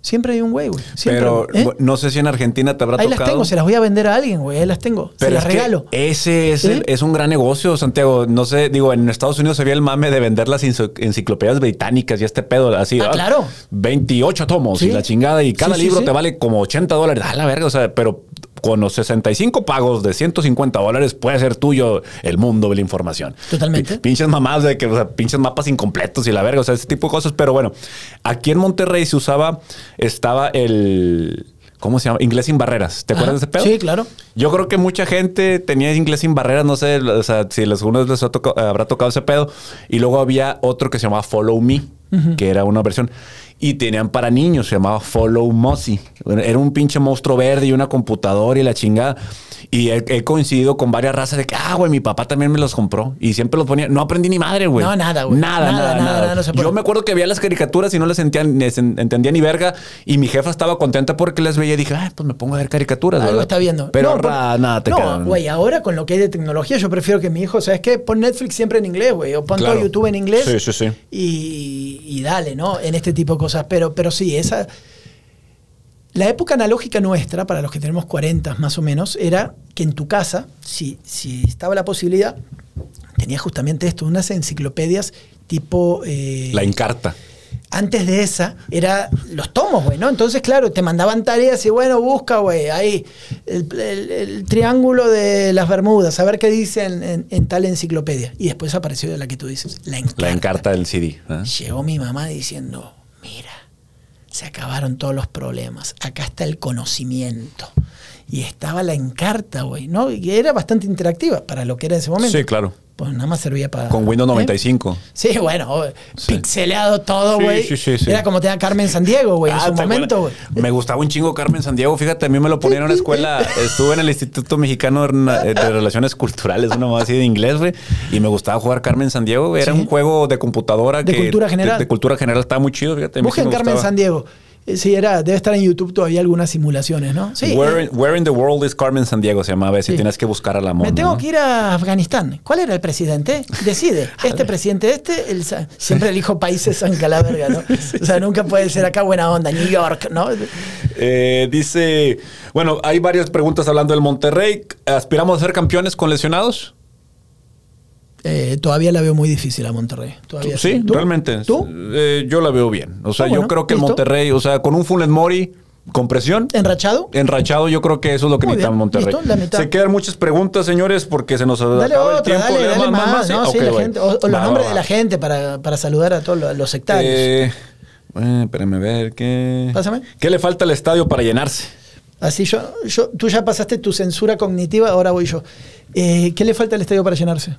Siempre hay un güey, güey. Siempre, Pero. ¿Eh? no sé si en Argentina te habrá Ahí tocado. las tengo, se las voy a vender a alguien, güey. Ahí las tengo. se Pero las es regalo. ese es, el- ¿Sí? es un gran negocio, Santiago. No sé, digo, en Estados Unidos se había el mame de vender las enciclopedias británicas y este pedo así. Ah, claro. 28 tomos y la chingada y cada sí, libro sí. te vale como 80 dólares. A la verga, o sea, pero con los 65 pagos de 150 dólares puede ser tuyo el mundo de la información. Totalmente. Pi- Pinches mamadas de que, o sea, pinches mapas incompletos y la verga, o sea, ese tipo de cosas. Pero bueno, aquí en Monterrey se usaba, estaba el, ¿cómo se llama? Inglés sin barreras. ¿Te acuerdas de ese pedo? Sí, claro. Yo creo que mucha gente tenía inglés sin barreras, no sé, o sea, si algunos les ha habrá tocado ese pedo. Y luego había otro que se llamaba Follow Me, que era una versión. Y tenían para niños, se llamaba Follow Mossy. Era un pinche monstruo verde y una computadora y la chingada. Y he, he coincidido con varias razas de que, ah, güey, mi papá también me los compró. Y siempre los ponía. No aprendí ni madre, güey. No, nada, güey. Nada, Nada, nada, nada, nada. nada, no se puede. Yo me acuerdo que veía las caricaturas y no les entendía, entendía ni verga. Y mi jefa estaba contenta porque las veía y dije, ah, pues me pongo a ver caricaturas. Algo ¿verdad? está viendo. Pero por- ra- nada, te No, güey, ahora con lo que hay de tecnología, yo prefiero que mi hijo, ¿sabes qué? Pon Netflix siempre en inglés, güey. O pon Claro. todo YouTube en inglés. Sí, sí, sí. Y, y dale, ¿no? En este tipo de cosas. Pero, pero sí, esa. La época analógica nuestra, para los que tenemos 40 más o menos, era que en tu casa, si, si estaba la posibilidad, tenías justamente esto, unas enciclopedias tipo. eh, La encarta. antes de esa, era los tomos, güey, ¿no? Entonces, claro, te mandaban tareas y bueno, busca, güey, ahí el, el- el triángulo de las Bermudas, a ver qué dice en, en- en tal enciclopedia. Y después apareció la que tú dices, la encarta. La encarta del CD. ¿eh? Llegó mi mamá diciendo, mira, se acabaron todos los problemas, acá está el conocimiento. Y estaba la encarta, güey, ¿no? Y era bastante interactiva para lo que era en ese momento. Sí, claro. Pues nada más servía para... Con Windows ¿eh? 95. Sí, bueno, Sí. pixeleado todo, güey. sí, sí, sí. Era como tenía Carmen Sandiego, güey, en Ah, su ¿te momento, güey. Me gustaba un chingo Carmen Sandiego. Fíjate, a mí me lo ponían en la escuela. Estuve en el Instituto Mexicano de de Relaciones Culturales, una más así de inglés, güey. Y me gustaba jugar Carmen Sandiego. Era un juego de computadora. De que- cultura general. De, de cultura general. Estaba muy chido, fíjate. Busquen me Carmen. Sandiego. Eh, Sí, era, debe estar en YouTube todavía algunas simulaciones, ¿no? Sí. Where, in, Where in the World is Carmen Sandiego se llamaba. Si Sí. tienes que buscar a la mona. me tengo ¿no? que ir a Afganistán. ¿Cuál era el presidente? Decide. Este presidente, este, el, siempre elijo países San Calaverga, ¿no? O sea, nunca puede ser acá buena onda, New York, ¿no? Eh, dice, bueno, hay varias preguntas hablando del Monterrey. ¿Aspiramos a ser campeones con lesionados? Eh, todavía la veo muy difícil a Monterrey. Todavía Sí, ¿Tú? realmente. ¿Tú? Eh, yo la veo bien. O sea, Ah, yo bueno, creo que el. Monterrey, o sea, con un Funes Mori con presión. ¿Enrachado? Enrachado, yo creo que eso es lo que necesita Monterrey. listo. Se quedan muchas preguntas, señores, porque se nos Dale acaba el otra, tiempo. dale, ¿Le dale más, más, más? ¿no? Sí, Sí, ok, la güey. gente, o, o los Va, nombres va, de la gente para, para saludar a todos los, los sectarios. Eh, eh, espérame a ver, ¿qué? Pásame. ¿Qué le falta al estadio para llenarse? Así yo, yo, tú ya pasaste tu censura cognitiva, ahora voy yo. Eh, ¿Qué le falta al estadio para llenarse?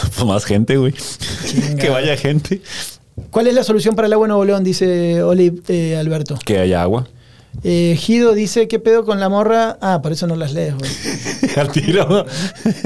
Pues más gente, güey. Que vaya gente. ¿Cuál es la solución para el agua en Nuevo León? Dice Oli eh, Alberto. Que haya agua. Eh, Gido dice, ¿qué pedo con la morra? Ah, por eso no las lees, güey. Al tiro.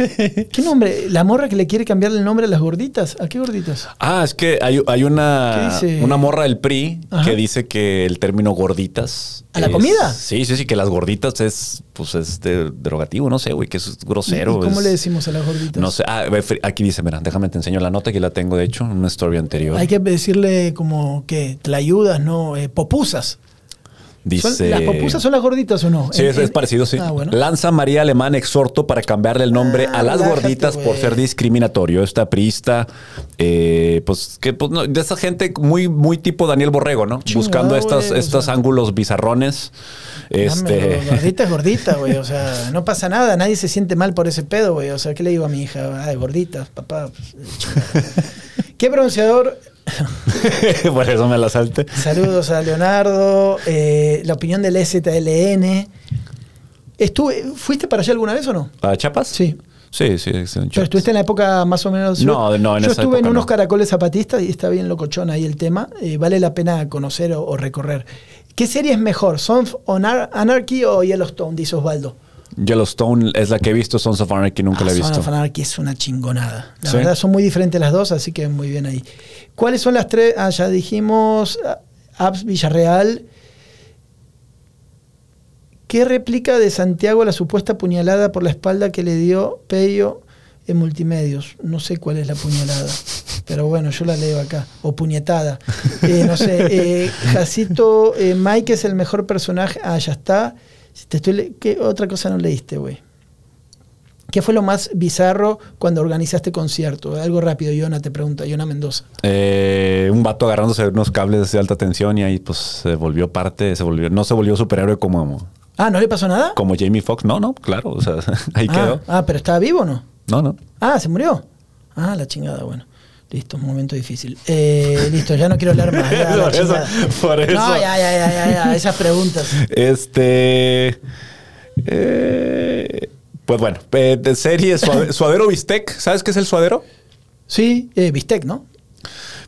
¿Qué nombre? ¿La morra que le quiere cambiarle el nombre a las gorditas? ¿A qué gorditas? Ah, es que hay, hay una, una morra del PRI Ajá. que dice que el término gorditas. ¿A la comida? Sí, sí, sí, que las gorditas es, pues, es de- derogativo, no sé, güey, que es grosero. ¿Y ¿Cómo es- le decimos a las gorditas? No sé. Ah, aquí dice, mira, déjame te enseño la nota que la tengo, de hecho, en una story anterior. Hay que decirle como que tlayudas, ¿no? Eh, popusas. ¿Son- dice. ¿Las popusas son las gorditas o no? Sí, es, parecido, sí. Ah, bueno. Lanza María Alemán exhorto para cambiarle el nombre Ah, a las relájate, gorditas por ser discriminatorio. Esta priista, eh, pues, que pues, no, de esa gente muy, muy tipo Daniel Borrego, ¿no? Buscando estas, o estos sea. ángulos bizarrones. Este. Gordita es gordita, güey. O sea, no pasa nada. Nadie se siente mal por ese pedo, güey. O sea, ¿qué le digo a mi hija? Ay, gordita, papá. pues. ¿Qué bronceador? por eso me la salte. Saludos a Leonardo. eh, la opinión del STLN. Estuve, ¿Fuiste para allá alguna vez o no? ¿A Chapas? Sí. Sí, sí. Pero Chiapas. estuviste en la época más o menos. No, no, en Yo esa estuve en unos no. caracoles zapatistas y está bien locochón ahí el tema. Eh, vale la pena conocer o, o recorrer. ¿Qué serie es mejor? ¿Sons of Anar- Anarchy o Yellowstone? Dice Osvaldo. Yellowstone es la que he visto, Sons of Anarchy nunca Ah, la he Sons visto. of Anarchy es una chingonada. La ¿Sí? verdad, son muy diferentes las dos, así que muy bien ahí. ¿Cuáles son las tres? Ah, ya dijimos. ah, Apps Villarreal. ¿Qué réplica de Santiago la supuesta puñalada por la espalda que le dio Pello en multimedios? No sé cuál es la puñalada. Pero bueno, yo la leo acá. O puñetada. Eh, no sé. Eh, Jacito, eh, Mike es el mejor personaje. Ah, ya está. Si Te estoy ¿Qué otra cosa no leíste, güey? ¿Qué fue lo más bizarro cuando organizaste concierto? Algo rápido, Yona te pregunta, Yona Mendoza. Eh, un vato agarrándose unos cables de alta tensión y ahí pues se volvió parte, se volvió, no se volvió superhéroe como, Ah, ¿no le pasó nada? como Jamie Foxx. No, no, claro. O sea, ahí ah, quedó. ah, pero ¿estaba vivo o no? No, no. Ah, ¿se murió? Ah, la chingada, bueno. Listo, un momento difícil. Eh, listo, ya no quiero hablar más. ya, Por eso, por eso. No, ya, ya, ya, ya, ya, esas preguntas. Este. eh, pues bueno, eh, de serie suade- Suadero Bistec. ¿Sabes qué es el suadero? Sí, eh, bistec, ¿no?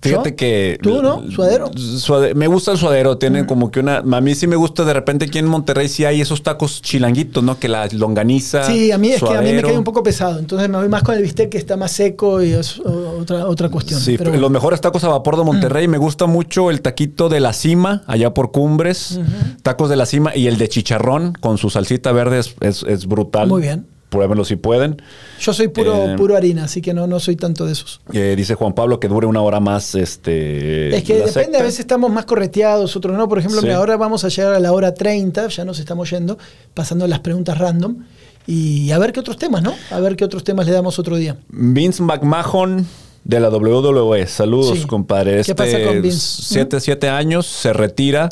Fíjate ¿Yo? que. ¿Tú, no? ¿Suadero? Suade- me gusta el suadero. Tienen como que una. A mí sí me gusta de repente aquí en Monterrey sí hay esos tacos chilanguitos, ¿no? Que la longaniza. Sí, a mí es que a mí me cae un poco pesado. Entonces me voy más con el bistec que está más seco y es otra, otra cuestión. Sí, Pero los mejores tacos a vapor de Monterrey. Me gusta mucho el taquito de la cima, allá por Cumbres. Tacos de la cima y el de chicharrón con su salsita verde es, es- es brutal. Muy bien. Pruébenlo si pueden. Yo soy puro, Eh, puro harina, así que no, no soy tanto de esos. Eh, dice Juan Pablo que dure una hora más. Este, Es que depende, secta. a veces estamos más correteados, otros no. Por ejemplo, Sí. mira, ahora vamos a llegar a la hora 30, ya nos estamos yendo, pasando las preguntas random. Y a ver qué otros temas, ¿no? A ver qué otros temas le damos otro día. Vince McMahon de la WWE. Saludos, Sí. compadre. ¿Qué pasa con Vince? Siete, siete años, se retira.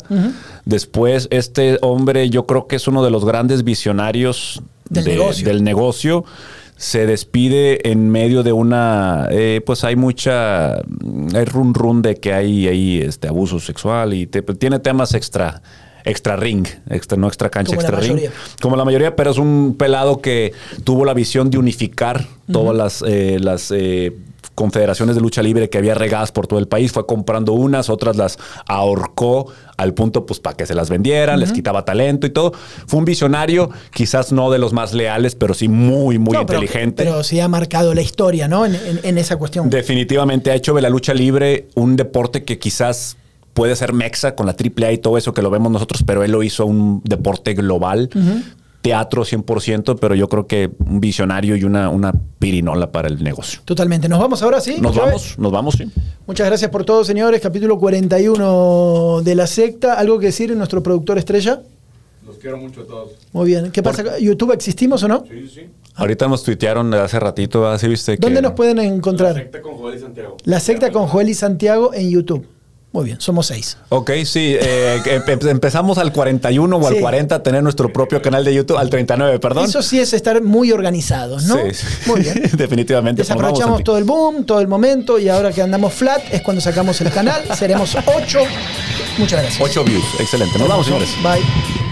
Después, este hombre, yo creo que es uno de los grandes visionarios Del de- negocio. del negocio. Se despide en medio de una. eh, pues hay mucha. Hay run run de que hay ahí este, abuso sexual y te- tiene temas extra. Extra ring, extra, no extra cancha, Como extra ring. mayoría. Como la mayoría, pero es un pelado que tuvo la visión de unificar todas las, eh, las eh, confederaciones de lucha libre que había regadas por todo el país. Fue comprando unas, otras las ahorcó al punto pues para que se las vendieran, les quitaba talento y todo. Fue un visionario, quizás no de los más leales, pero sí muy, muy No, inteligente. Pero, sí ha marcado la historia, ¿no? En, en- en esa cuestión. Definitivamente ha hecho de la lucha libre un deporte que quizás puede ser mexa con la AAA y todo eso que lo vemos nosotros, pero él lo hizo un deporte global. Teatro 100%, pero yo creo que un visionario y una, una pirinola para el negocio. Totalmente. ¿Nos vamos ahora, sí? Nos vamos, nos vamos, sí. Muchas gracias por todo, señores. Capítulo 41 de la secta. ¿Algo que decir nuestro productor estrella? Los quiero mucho a todos. Muy bien. ¿Qué pasa? ¿YouTube existimos o no? Sí, sí. Ahorita nos tuitearon hace ratito, ¿así viste? que- ¿Dónde nos pueden encontrar? Secta con Joel y Santiago. La secta con Joel y Santiago en YouTube. Muy bien, somos seis. Ok, sí, eh, empezamos al 41 o al Sí. 40 a tener nuestro propio canal de YouTube, al 39, perdón. Eso sí es estar muy organizados, ¿no? Sí, sí. Muy bien. Definitivamente. Desaprovechamos todo el boom, todo el momento y ahora que andamos flat es cuando sacamos el canal. Seremos ocho. Muchas gracias. 8 views, excelente. Nos vamos, señores. Bye.